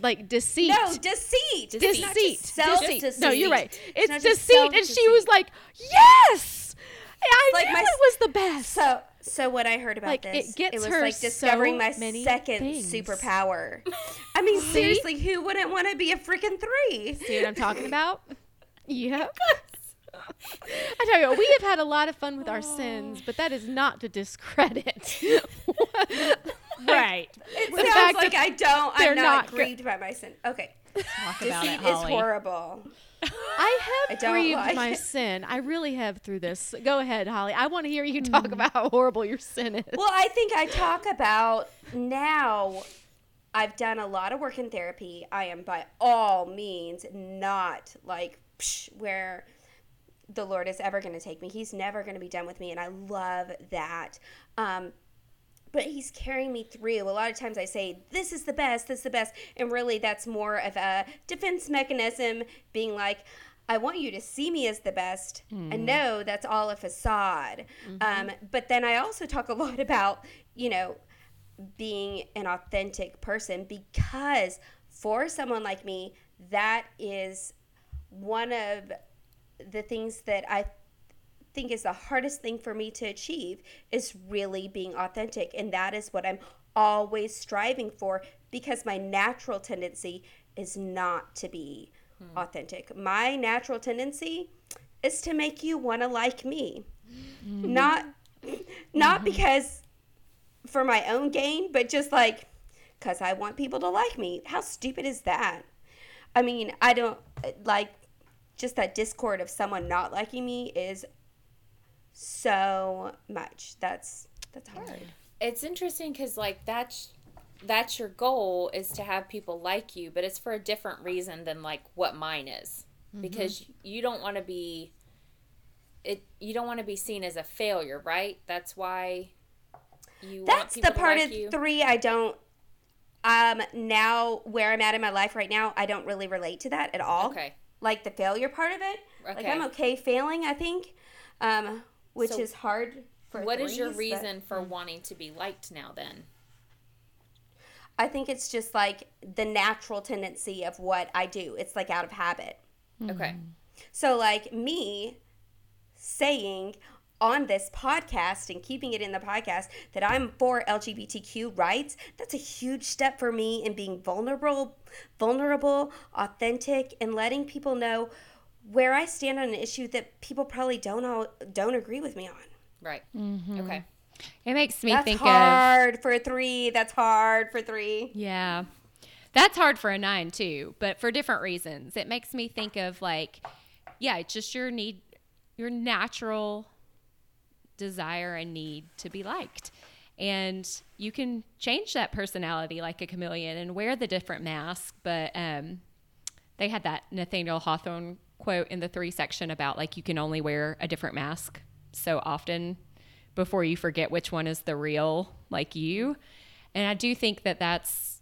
like deceit. No, deceit. Deceit. It's just Deceit. self-deceit. No, you're right. It's, just deceit, and she was like, "Yes, I Like knew my- it was the best." So, so what I heard about Like, it this, gets was her like discovering so my second things. superpower. I mean, seriously, who wouldn't want to be a freaking three? See what I'm talking about? Yep. I tell you, what, we have had a lot of fun with our sins, but that is not to discredit. Right. It The sounds fact like I don't. I'm not, not gr- grieved by my sin. Okay, Talk about deceit it, is Holly. horrible. I have I grieved like my it. sin. I really have through this. Go ahead, Holly. I want to hear you talk about how horrible your sin is. Well, I think I talk about now. I've done a lot of work in therapy. I am by all means not like psh, where the Lord is ever going to take me. He's never going to be done with me, and I love that. Um, but He's carrying me through. A lot of times I say, "This is the best. This is the best," and really, that's more of a defense mechanism, being like. I want you to see me as the best and know that's all a facade. Um, but then I also talk a lot about, you know, being an authentic person because for someone like me, that is one of the things that I think is the hardest thing for me to achieve is really being authentic. And that is what I'm always striving for because my natural tendency is not to be hmm. authentic. My natural tendency is to make you want to like me. Mm-hmm. Not not mm-hmm. because for my own gain, but just like cuz I want people to like me. How stupid is that? I mean, I don't like just that discord of someone not liking me is so much. That's that's hard. It's interesting because like that's that's your goal is to have people like you, but it's for a different reason than like what mine is. Because you don't want to be it you don't want to be seen as a failure, right? That's why you That's the part like of you. three I don't. Um, now where I'm at in my life right now, I don't really relate to that at all. Okay. like the failure part of it. Like Okay. I'm okay failing, I think, um, which So is hard for. What is your threes, but reason for mm. wanting to be liked now then? I think it's just like the natural tendency of what I do. It's like out of habit. Okay. Hmm. So, like me saying on this podcast and keeping it in the podcast that I'm for LGBTQ rights, that's a huge step for me in being vulnerable, vulnerable, authentic, and letting people know where I stand on an issue that people probably don't all, don't agree with me on. Right. Mm-hmm. Okay. It makes me That's think of hard for a three. That's hard for three. Yeah. That's hard for a nine too, but for different reasons. It makes me think of like, yeah, it's just your need, your natural desire and need to be liked. And you can change that personality like a chameleon and wear the different mask. But um, they had that Nathaniel Hawthorne quote in the three section about like you can only wear a different mask so often before you forget which one is the real like you. And I do think that that's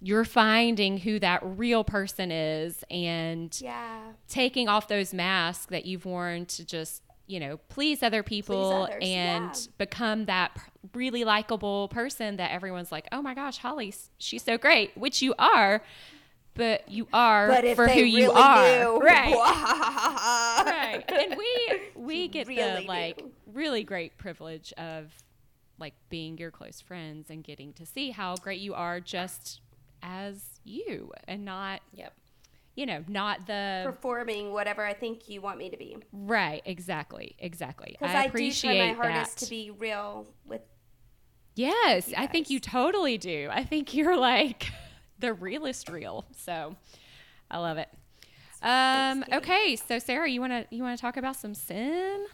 you're finding who that real person is and Yeah. taking off those masks that you've worn to just you know please other people others, and yeah. become that really likable person that everyone's like oh my gosh holly she's so great which you are but you are But for who you really are knew, right right. and we we get really the like do. really great privilege of like being your close friends and getting to see how great you are just as you and not Yep. you know not the Performing whatever I think you want me to be. right exactly exactly Because i I, do appreciate try my hardest that to be real with. yes you i think you totally do i think you're like the realest real so i love it um okay so sarah you want to you want to talk about some sin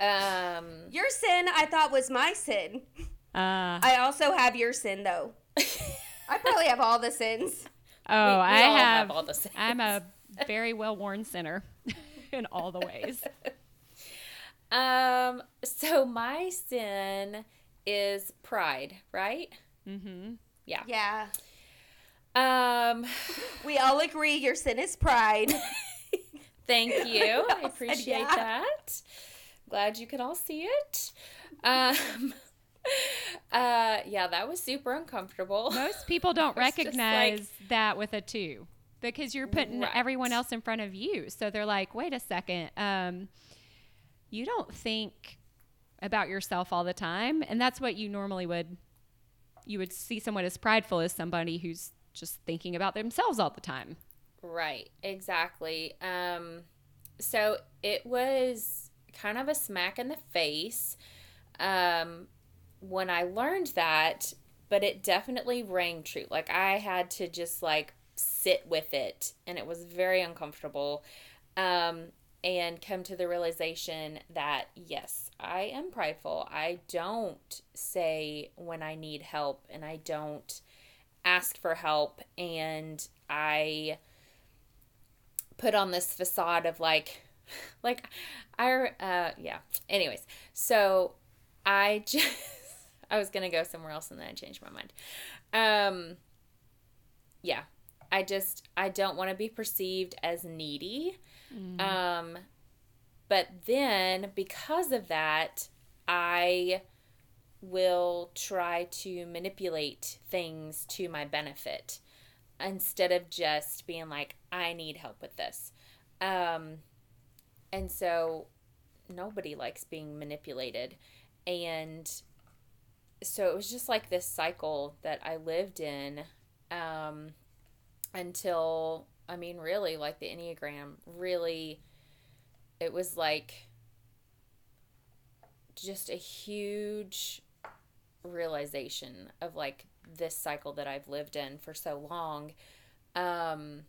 Um. Your sin, I thought was my sin. uh I also have your sin, though. I probably have all the sins. Oh, we I all have, have all the sins. I'm a very well worn sinner in all the ways. Um. So my sin is pride, right? Mm-hmm. Yeah. Um. We all agree your sin is pride. Thank you. I appreciate yeah. that. Glad you could all see it. Um. Uh. Yeah, that was super uncomfortable. Most people don't It's just like- recognize that with a two because you're putting Right. everyone else in front of you. So they're like, wait a second, um, you don't think about yourself all the time, and that's what you normally would. You would see someone as prideful as somebody who's just thinking about themselves all the time. Right, exactly. Um, so it was kind of a smack in the face um, when I learned that, but it definitely rang true. Like I had to just like sit with it, and it was very uncomfortable. Um, and come to the realization that yes, I am prideful. I don't say when I need help, and I don't ask for help, and I put on this facade of like like I uh yeah. Anyways, so I just I was going to go somewhere else and then I changed my mind. Um yeah. I just I don't want to be perceived as needy. Um but then because of that, I will try to manipulate things to my benefit instead of just being like i need help with this. Um and so nobody likes being manipulated. And so it was just like this cycle that i lived in um until i mean really like the enneagram really it was like just a huge realization of like this cycle that I've lived in for so long. Um,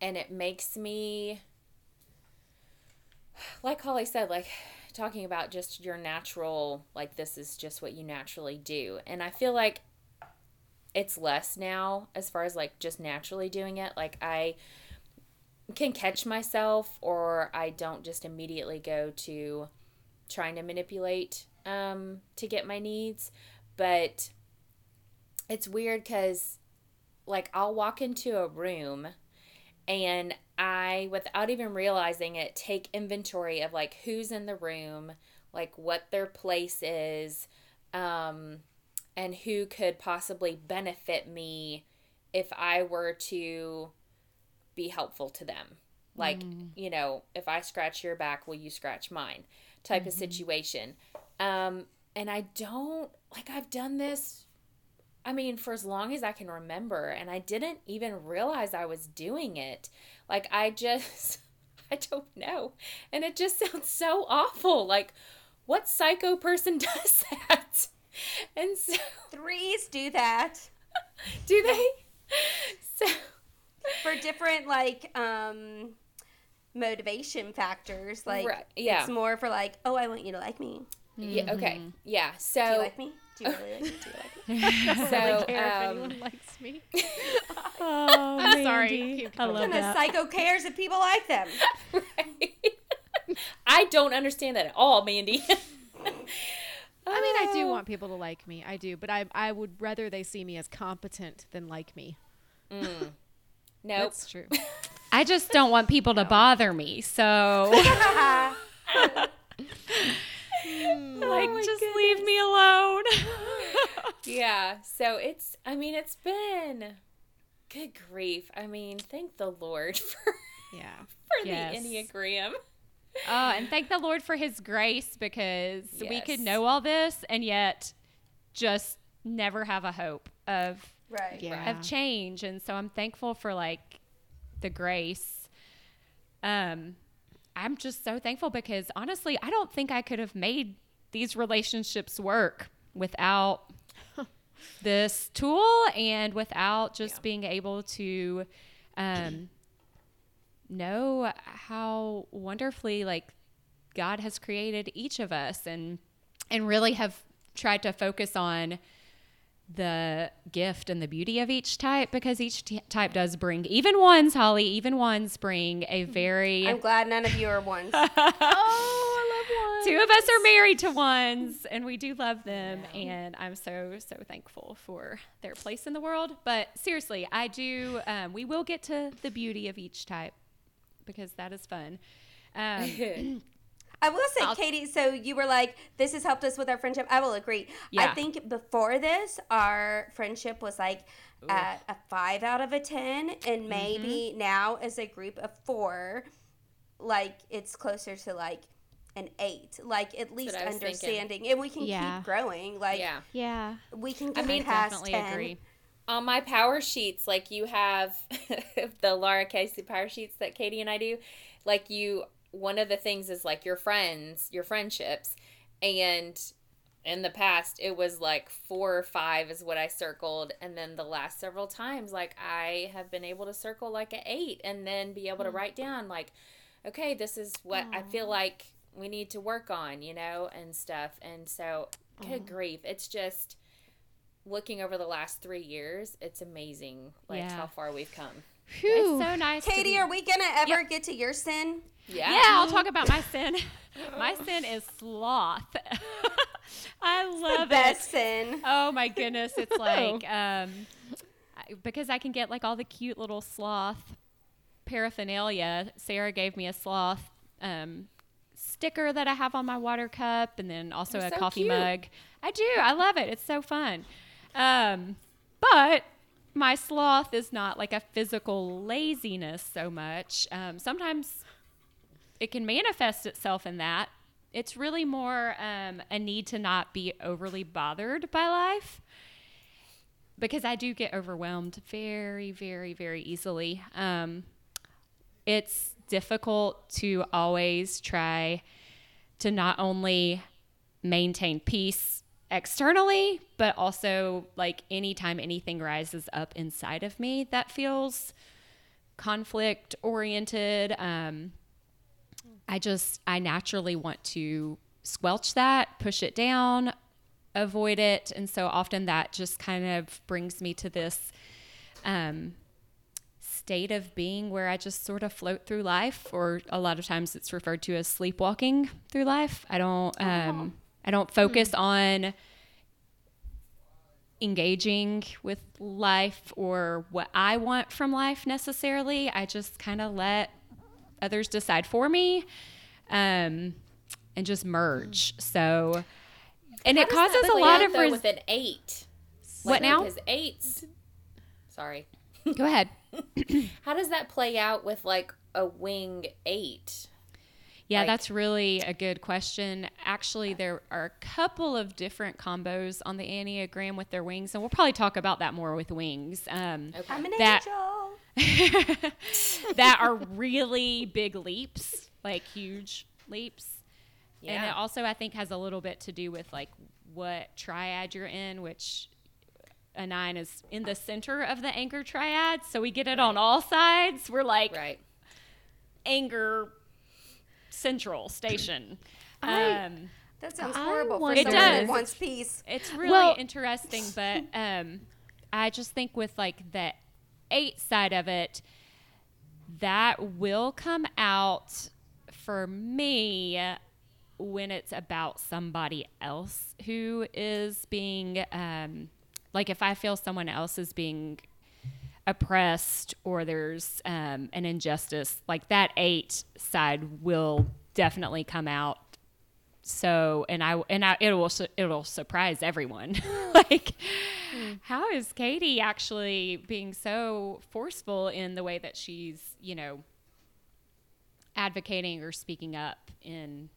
and it makes me, like Holly said, like talking about just your natural, like this is just what you naturally do. And I feel like it's less now as far as like just naturally doing it. Like I can catch myself or I don't just immediately go to trying to manipulate um, to get my needs. But it's weird because, like, I'll walk into a room and I, without even realizing it, take inventory of like who's in the room, like what their place is, um, and who could possibly benefit me if I were to be helpful to them. Like, you know, if I scratch your back, will you scratch mine? Type of situation. Um, and I don't, like, I've done this, I mean, for as long as I can remember, and I didn't even realize I was doing it. Like, I just, I don't know. And it just sounds so awful. Like, what psycho person does that? And so, Threes do that do they? So, for different like um motivation factors. Like Right, yeah. it's more for like, oh, I want you to like me. yeah, okay. Yeah. So, Do you like me? Do you really like me? Do you like me? so, I don't really care if um, anyone likes me. Oh, I'm sorry. Mandy. Keep I going. love And the that. psycho cares if people like them. right. I don't understand that at all, Mandy. I mean, I do want people to like me. I do, but I I would rather they see me as competent than like me. Mm. Nope. That's true. I just don't want people to bother me. So, like, just leave me alone. Yeah. So it's. I mean, it's been. Good grief! I mean, thank the Lord for Yeah. for Yes. the enneagram. Oh, and thank the Lord for his grace because we could know all this and yet just never have a hope of Right. Yeah. of change. And so I'm thankful for like the grace. Um I'm just so thankful because honestly, I don't think I could have made these relationships work without this tool and without just being able to um know how wonderfully like God has created each of us and and really have tried to focus on the gift and the beauty of each type because each t- type does bring even ones Holly even ones bring a very I'm glad none of you are ones. oh, I love one. two of us are married to ones and we do love them and i'm so so thankful for their place in the world but seriously i do um, we will get to the beauty of each type because that is fun um, I will say, I'll- Katie, so you were like, this has helped us with our friendship. I will agree. I think before this, our friendship was like at a five out of a 10. Mm-hmm. And maybe now, as a group of four, like it's closer to like an eight. Like at least what I was thinking. understanding. And we can Yeah. keep growing. Like yeah. Yeah. we can I mean, past definitely 10. agree on my power sheets, like you have the Lara Casey power sheets that Katie and I do, like you, one of the things is like your friends, your friendships. And in the past, it was like four or five is what I circled. And then the last several times, like I have been able to circle like an eight and then be able to hmm. write down, like, okay, this is what I feel like we need to work on, you know, and stuff. And so, good grief. It's just looking over the last three years, it's amazing like Yeah. how far we've come. it's so nice to Katie, be- are we going to ever get to your sin? Yeah. yeah i'll talk about my sin my sin is sloth i love it Best sin. Oh my goodness, it's like um because I can get like all the cute little sloth paraphernalia. Sarah gave me a sloth um sticker that I have on my water cup and then also They're a so coffee cute. mug. I do. I love it. It's so fun. Um but my sloth is not like a physical laziness so much. Um, sometimes it can manifest itself in that. It's really more um, a need to not be overly bothered by life because I do get overwhelmed very, very, very easily. Um, it's difficult to always try to not only maintain peace externally, but also like anytime anything rises up inside of me that feels conflict oriented. Um, I just, I naturally want to squelch that, push it down, avoid it. And so often that just kind of brings me to this um, state of being where I just sort of float through life, or a lot of times it's referred to as sleepwalking through life. I don't, um, I don't focus on engaging with life or what I want from life necessarily. I just kind of let others decide for me um, and just merge. So, and How it causes a lot of res- with an eight. What now? Because eights. Sorry. Go ahead. How does that play out with like a wing eight? Yeah, Like- that's really a good question. Actually, there are a couple of different combos on the Enneagram with their wings, and we'll probably talk about that more with wings. Um, Okay. I'm an That- angel. that are really big leaps, like huge leaps. Yeah. And it also, I think, has a little bit to do with like what triad you're in, which a nine is in the center of the anger triad. So we get it on all sides. We're like Right. anger central station. I- um, That sounds I horrible for wonder- It someone does. who wants peace. It's really Well- interesting, but um, I just think with like the eight side of it, that will come out for me when it's about somebody else who is being, um, like if I feel someone else is being oppressed or there's um, an injustice, like that eight side will definitely come out. So and i and i it will it will surprise everyone. Like how is katie actually being so forceful in the way that she's you know advocating or speaking up in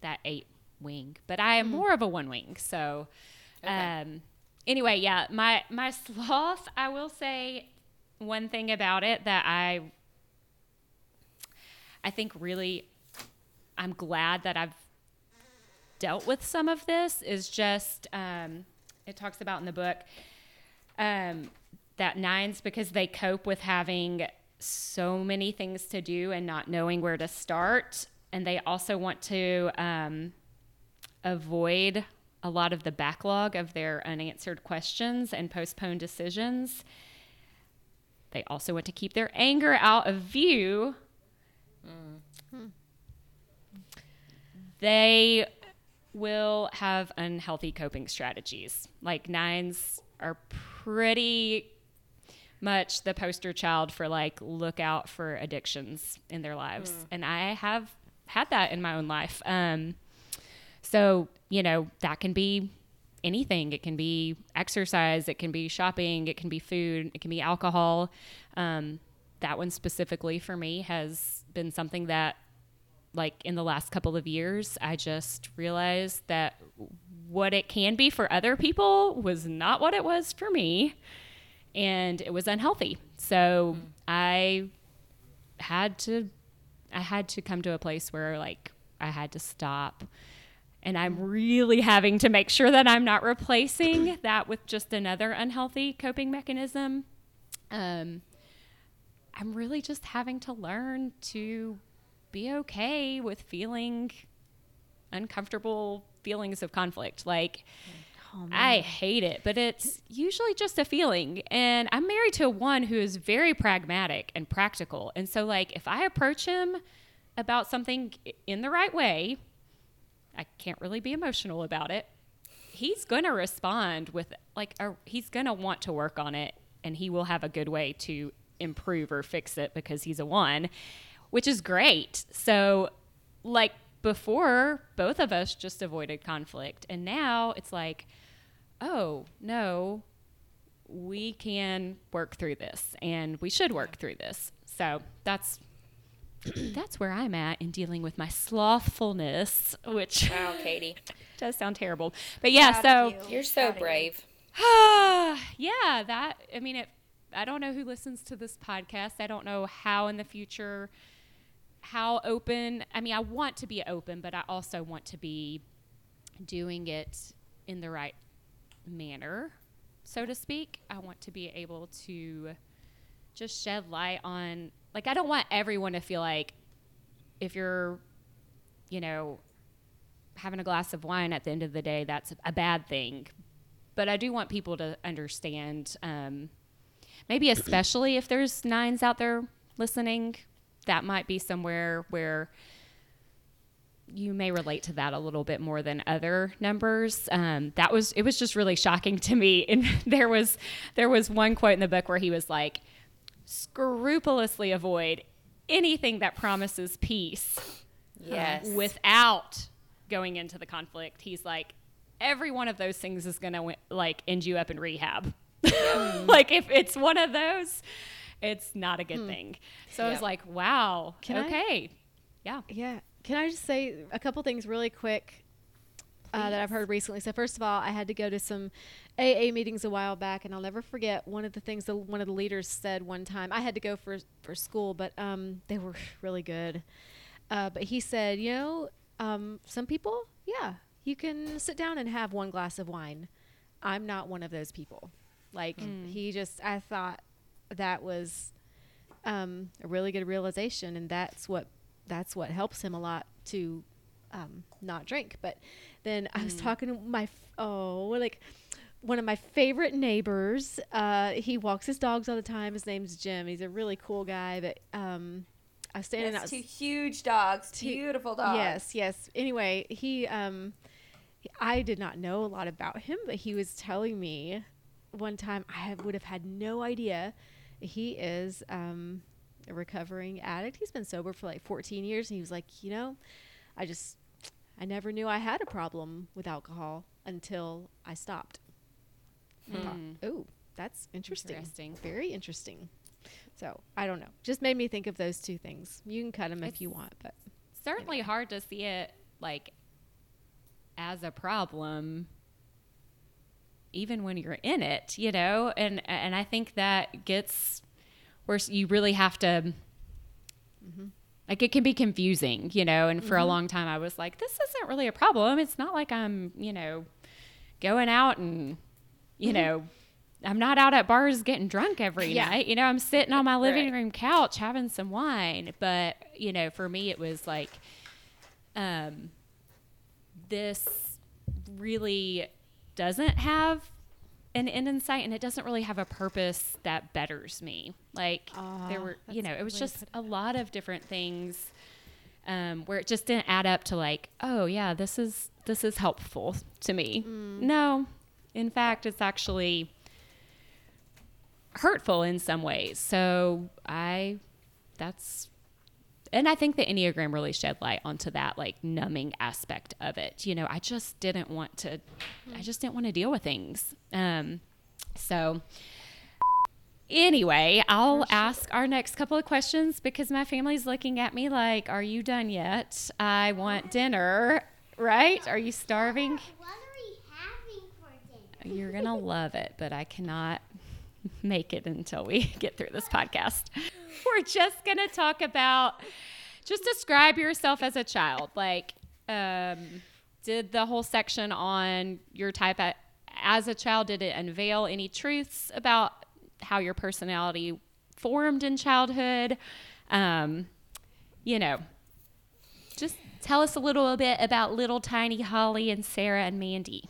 that eight wing? But i am more of a one wing so Okay. um anyway yeah my my sloth i will say one thing about it that i i think really i'm glad that i've dealt with some of this is just um, it talks about in the book um, that nines because they cope with having so many things to do and not knowing where to start. And they also want to um, avoid a lot of the backlog of their unanswered questions and postpone decisions they also want to keep their anger out of view they will have unhealthy coping strategies. Like nines are pretty much the poster child for like look out for addictions in their lives. And I have had that in my own life. Um, so, you know, that can be anything. It can be exercise, it can be shopping, it can be food, it can be alcohol. Um, that one specifically for me has been something that like in the last couple of years, I just realized that what it can be for other people was not what it was for me. And it was unhealthy. So I had to I had to come to a place where like I had to stop. And I'm really having to make sure that I'm not replacing that with just another unhealthy coping mechanism. Um, I'm really just having to learn to be okay with feeling uncomfortable feelings of conflict. Like, I hate it, but it's usually just a feeling. And I'm married to one who is very pragmatic and practical. And so, like, if I approach him about something in the right way, I can't really be emotional about it. He's going to respond with, like, a, he's going to want to work on it and he will have a good way to improve or fix it because he's a one, which is great. So, like, before, both of us just avoided conflict. And now it's like, oh, no, we can work through this and we should work through this. So that's that's where I'm at in dealing with my slothfulness, which Wow, Katie. does sound terrible. But yeah, Proud so you. You're so Proud of brave. yeah, that I mean it I don't know who listens to this podcast. I don't know how in the future how open. I mean, I want to be open, but I also want to be doing it in the right manner, so to speak. I want to be able to just shed light on like I don't want everyone to feel like if you're you know having a glass of wine at the end of the day that's a bad thing but I do want people to understand, um, maybe especially if there's nines out there listening, that might be somewhere where you may relate to that a little bit more than other numbers. Um, that was it was just really shocking to me. And there was there was one quote in the book where he was like, scrupulously avoid anything that promises peace uh, Yes. without going into the conflict. He's like, every one of those things is gonna like end you up in rehab. like if it's one of those, it's not a good hmm. thing. So I was like, wow, Can I- okay, yeah. Yeah. Can I just say a couple things really quick uh, that I've heard recently? So first of all, I had to go to some AA meetings a while back, and I'll never forget one of the things that one of the leaders said one time. I had to go for for school, but um, they were really good. Uh, but he said, you know, um, some people, yeah, you can sit down and have one glass of wine. I'm not one of those people. Like he just, I thought that was um, a really good realization, and that's what that's what helps him a lot to um, not drink. But then I was talking to my f- oh like one of my favorite neighbors. Uh, he walks his dogs all the time. His name's Jim. He's a really cool guy. But um, I was standing out. two huge dogs, Two- beautiful dogs. Yes, yes. Anyway, he um I did not know a lot about him, but he was telling me one time I have, would have had no idea he is um a recovering addict. He's been sober for like 14 years and he was like, "You know, I just I never knew I had a problem with alcohol until I stopped." I Oh, that's interesting. Interesting. Very interesting. So, I don't know. Just made me think of those two things. You can cut them if you want, but Certainly hard to see it like as a problem even when you're in it, you know? And and I think that gets where you really have to mm-hmm. Like it can be confusing, you know, and for a long time I was like this isn't really a problem. It's not like I'm, you know, going out and you know, I'm not out at bars getting drunk every Yeah. night. You know, I'm sitting on my living Right. room couch having some wine. But, you know, for me it was like um this really doesn't have an end in sight and it doesn't really have a purpose that betters me. Like there Ah, were you know, it was just a lot of different things um, where it just didn't add up to like, oh yeah, this is this is helpful to me. Mm. No, in fact, it's actually hurtful in some ways. So I, that's, and I think the Enneagram really shed light onto that like numbing aspect of it. You know, I just didn't want to, I just didn't want to deal with things. Um, so Anyway, I'll ask our next couple of questions because my family's looking at me like, Are you done yet? I want dinner, right? Are you starving? What are we having for dinner? You're going to love it, but I cannot make it until we get through this podcast. We're just going to talk about just describe yourself as a child. Like, um, did the whole section on your type a- as a child, did it unveil any truths about how your personality formed in childhood? Um, you know, just tell us a little bit about little tiny Holly and Sarah and Mandy.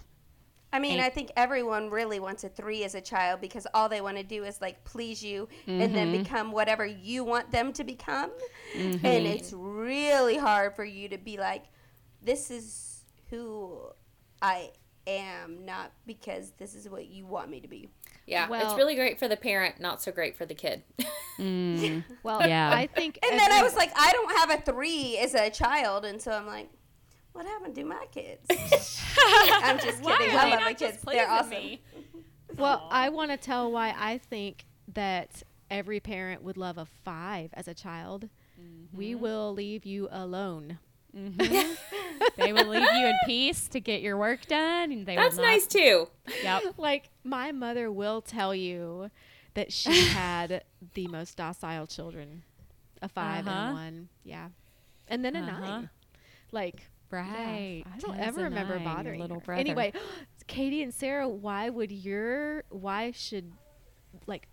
I mean, And- I think everyone really wants a three as a child because all they want to do is like please you and Mm-hmm. then become whatever you want them to become. Mm-hmm. And it's really hard for you to be like, this is who I am, not because this is what you want me to be. Yeah, it's really great for the parent, not so great for the kid. Well, Yeah. I think And then I was like, I don't have a three as a child. And so I'm like, what happened to my kids? I'm just kidding. I love my kids. They're awesome. Well, I want to tell why I think that every parent would love a five as a child. Mm-hmm. We will leave you alone. they will leave you in peace to get your work done, and they That's nice too. Yep. Like my mother will tell you that she had the most docile children, a 5 Uh-huh. and one, yeah, and then a Uh-huh. nine. Like yeah, Right. I don't ever remember nine, bothering little her. brother. Anyway, Katie and Sarah, why would your why should like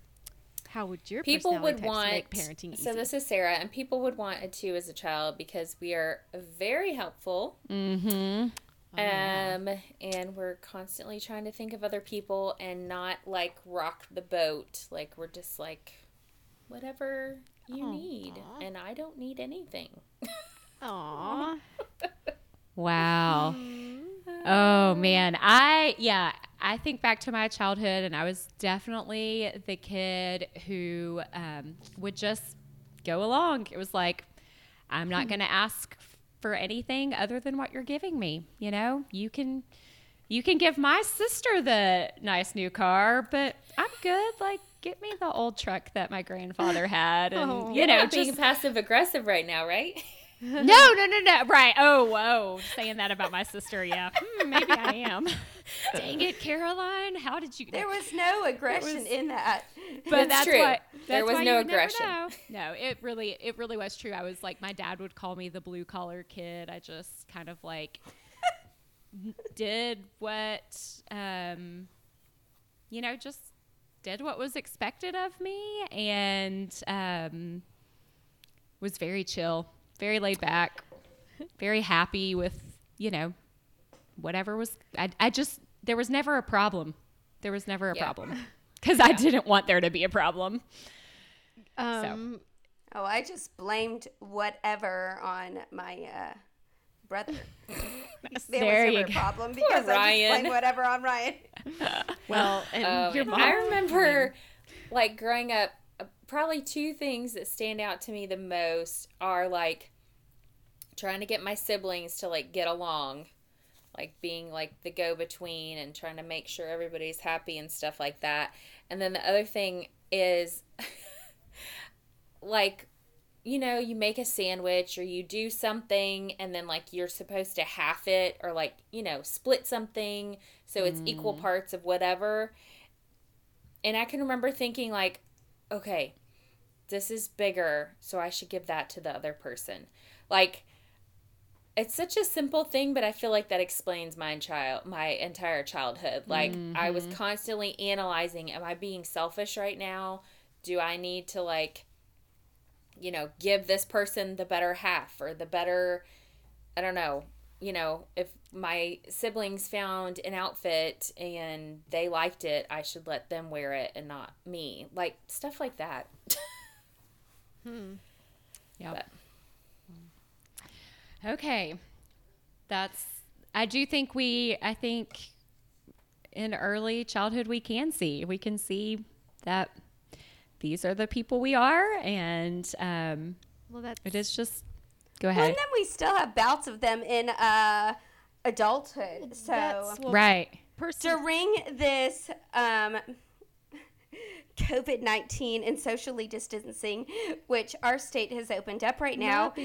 how would your People would want. make parenting easy? So this is Sarah, and people would want a two as a child because we are very helpful. Mm-hmm. Oh, Um, and we're constantly trying to think of other people and not like rock the boat. Like we're just like, whatever you need, Aw. and I don't need anything. Aw. Wow. Oh man, I yeah, I think back to my childhood, and I was definitely the kid who um, would just go along. It was like, I'm not going to ask for anything other than what you're giving me. You know, you can you can give my sister the nice new car, but I'm good. Like, get me the old truck that my grandfather had, and Oh. you know, just passive aggressive right now, right? no, no, no, no. Right. Oh, whoa. Saying that about my sister. Yeah. Hmm, maybe I am. Dang it, Caroline. How did you? There was no aggression was- in that. but That's that's true. what. There was why no you would never aggression. No, it really, it really was true. I was like, my dad would call me the blue collar kid. I just kind of like did what, um, you know, just did what was expected of me, and um, was very chill, very laid back, very happy with, you know, whatever was. I, I just there was never a problem. There was never a Yeah. problem because I didn't want there to be a problem. Um, Oh, I just blamed whatever on my uh, brother. there There was you never a go. problem because I Ryan. just blamed whatever on Ryan. well, and Um, your mom. I remember, like growing up, uh, probably two things that stand out to me the most are like trying to get my siblings to like get along, like being like the go between and trying to make sure everybody's happy and stuff like that. And then the other thing is like you know, you make a sandwich or you do something and then like you're supposed to half it or like, you know, split something so it's equal mm. parts of whatever. And I can remember thinking like, okay, this is bigger, so I should give that to the other person. Like it's such a simple thing, but I feel like that explains my child my entire childhood. Like I was mm-hmm. constantly analyzing, am I being selfish right now? Do I need to like you know, give this person the better half or the better I don't know, you know, if my siblings found an outfit and they liked it, I should let them wear it and not me. Like stuff like that. Hmm. Yep. But- Okay. That's I do think we I think in early childhood we can see. We can see that these are the people we are and um well, that's it is just go Well, ahead. and then we still have bouts of them in uh, adulthood. So that's well, right. person. during this um, COVID 19 and socially distancing, which our state has opened up right now, Not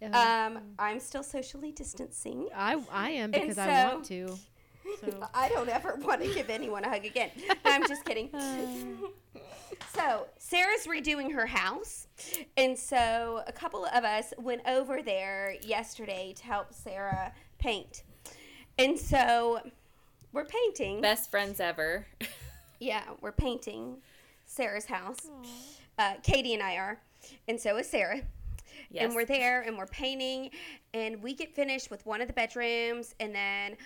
being, uh, um, I'm still socially distancing. I I am and because I want to. So I don't ever want to give anyone a hug again. I'm just kidding. so, Sarah's redoing her house. And so, a couple of us went over there yesterday to help Sarah paint. And so, we're painting. Best friends ever. Yeah, we're painting Sarah's house. Uh, Katie and I are. And so is Sarah. Yes. And we're there and we're painting and we get finished with one of the bedrooms and then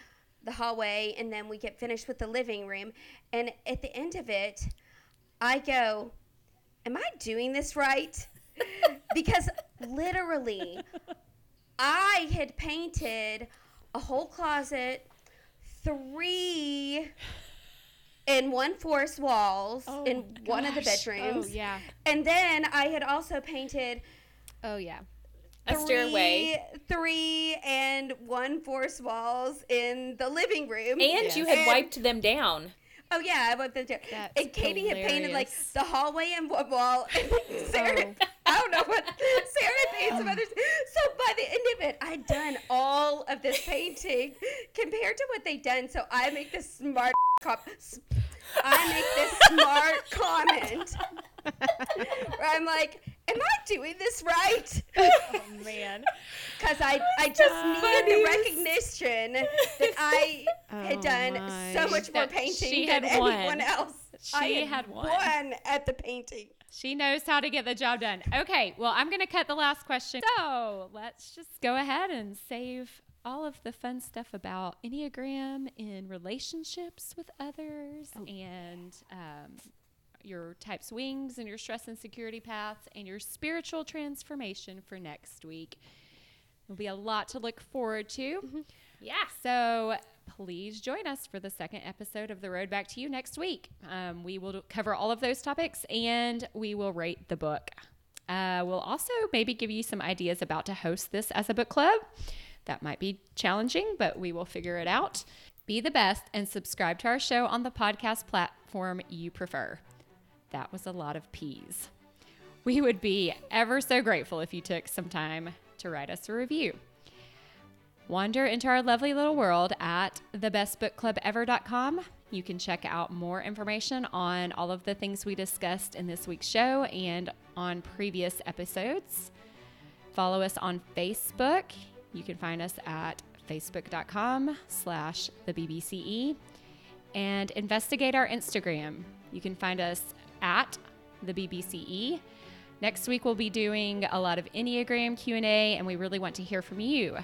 the hallway and then we get finished with the living room. And at the end of it, I go, Am I doing this right? because literally, I had painted a whole closet, three and one forest walls oh in one of the oh, bedrooms. Oh yeah. And then I had also painted Oh yeah. a stairway. three and one forest walls in the living room. And you had And- wiped them down. Oh yeah, I wiped them down. That's and Katie had painted like the hallway and one wall. And oh. Sarah, Oh. I don't know what Sarah had painted some others. So by the end of it, I'd done all of this painting compared to what they'd done. So I make this smart cop. I make this smart comment where I'm like, "Am I doing this right?" Oh man. Because I, I just needed the recognition that I had Oh done my. so much more That painting she than had won. anyone else. I She had won. won at the painting. She knows how to get the job done. Okay, well, I'm going to cut the last question. So let's just go ahead and save all of the fun stuff about Enneagram in relationships with others and um, your type swings and your stress and security paths and your spiritual transformation for next week. It'll be a lot to look forward to. Yeah. So please join us for the second episode of The Road Back to You next week. Um, we will cover all of those topics and we will rate the book. Uh, we'll also maybe give you some ideas about to host this as a book club. That might be challenging, but we will figure it out. Be the best and subscribe to our show on the podcast platform you prefer. That was a lot of peas. We would be ever so grateful if you took some time to write us a review. Wander into our lovely little world at thebestbookclubever.com. You can check out more information on all of the things we discussed in this week's show and on previous episodes. Follow us on Facebook. You can find us at facebook.com slash the BBCE and investigate our Instagram. You can find us at the BBCE. Next week we'll be doing a lot of Enneagram Q&A and we really want to hear from you.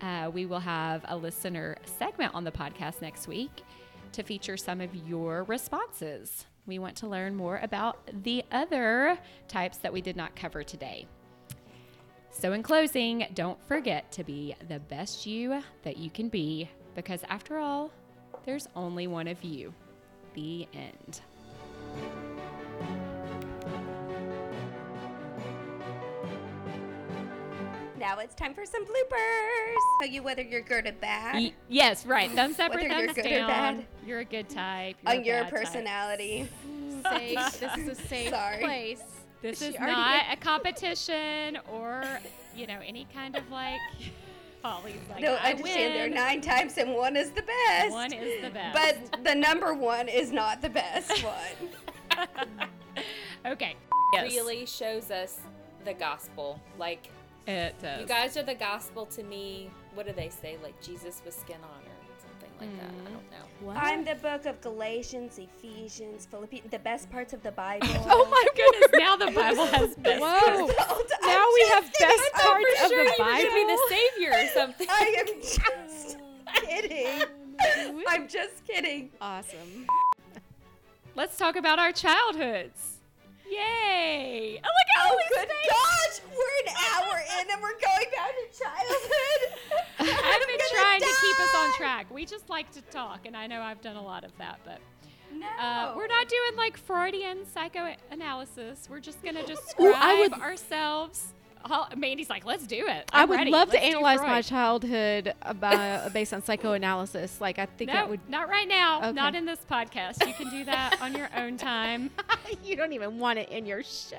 Uh, we will have a listener segment on the podcast next week to feature some of your responses. We want to learn more about the other types that we did not cover today. So, in closing, don't forget to be the best you that you can be because, after all, there's only one of you. The end. Now it's time for some bloopers. Tell you whether you're good or bad Y- yes, right. Thumbs up or Whether you're thumbs good or down. bad. You're a good type. You're a on your bad type. personality. Safe. this is a safe Sorry. place. This She is already not a competition or, you know, any kind of like Holly's like no, I I understand there are nine types and one is the best. One is the best. But the number one is not the best one. okay. Yes. Really shows us the gospel. Like, It does. you guys are the gospel to me. What do they say? Like, Jesus with skin on or something like that. I mm. don't know. What? I'm the book of Galatians, Ephesians, Philippians, the best parts of the Bible. oh my goodness! Now the Bible has best. Whoa. Hold on, Now we have just kidding. best I'm parts for of sure the you were You're gonna be the savior or something. I am just kidding. I'm just kidding. Awesome. Let's talk about our childhoods. Yay! Oh, look at Oh, good gosh! We're an hour in and we're going back to childhood. I've been trying to keep us on track. We just like to talk, and I know I've done a lot of that, but No. uh, we're not doing like Freudian psychoanalysis. We're just gonna describe Ooh, would- ourselves. Mandy's like, let's do it. I I'm would ready. love to Let's do analyze my childhood about, based on psychoanalysis. Like I think No, that would. not right now. Okay. Not in this podcast. You can do that on your own time. you don't even want it in your show.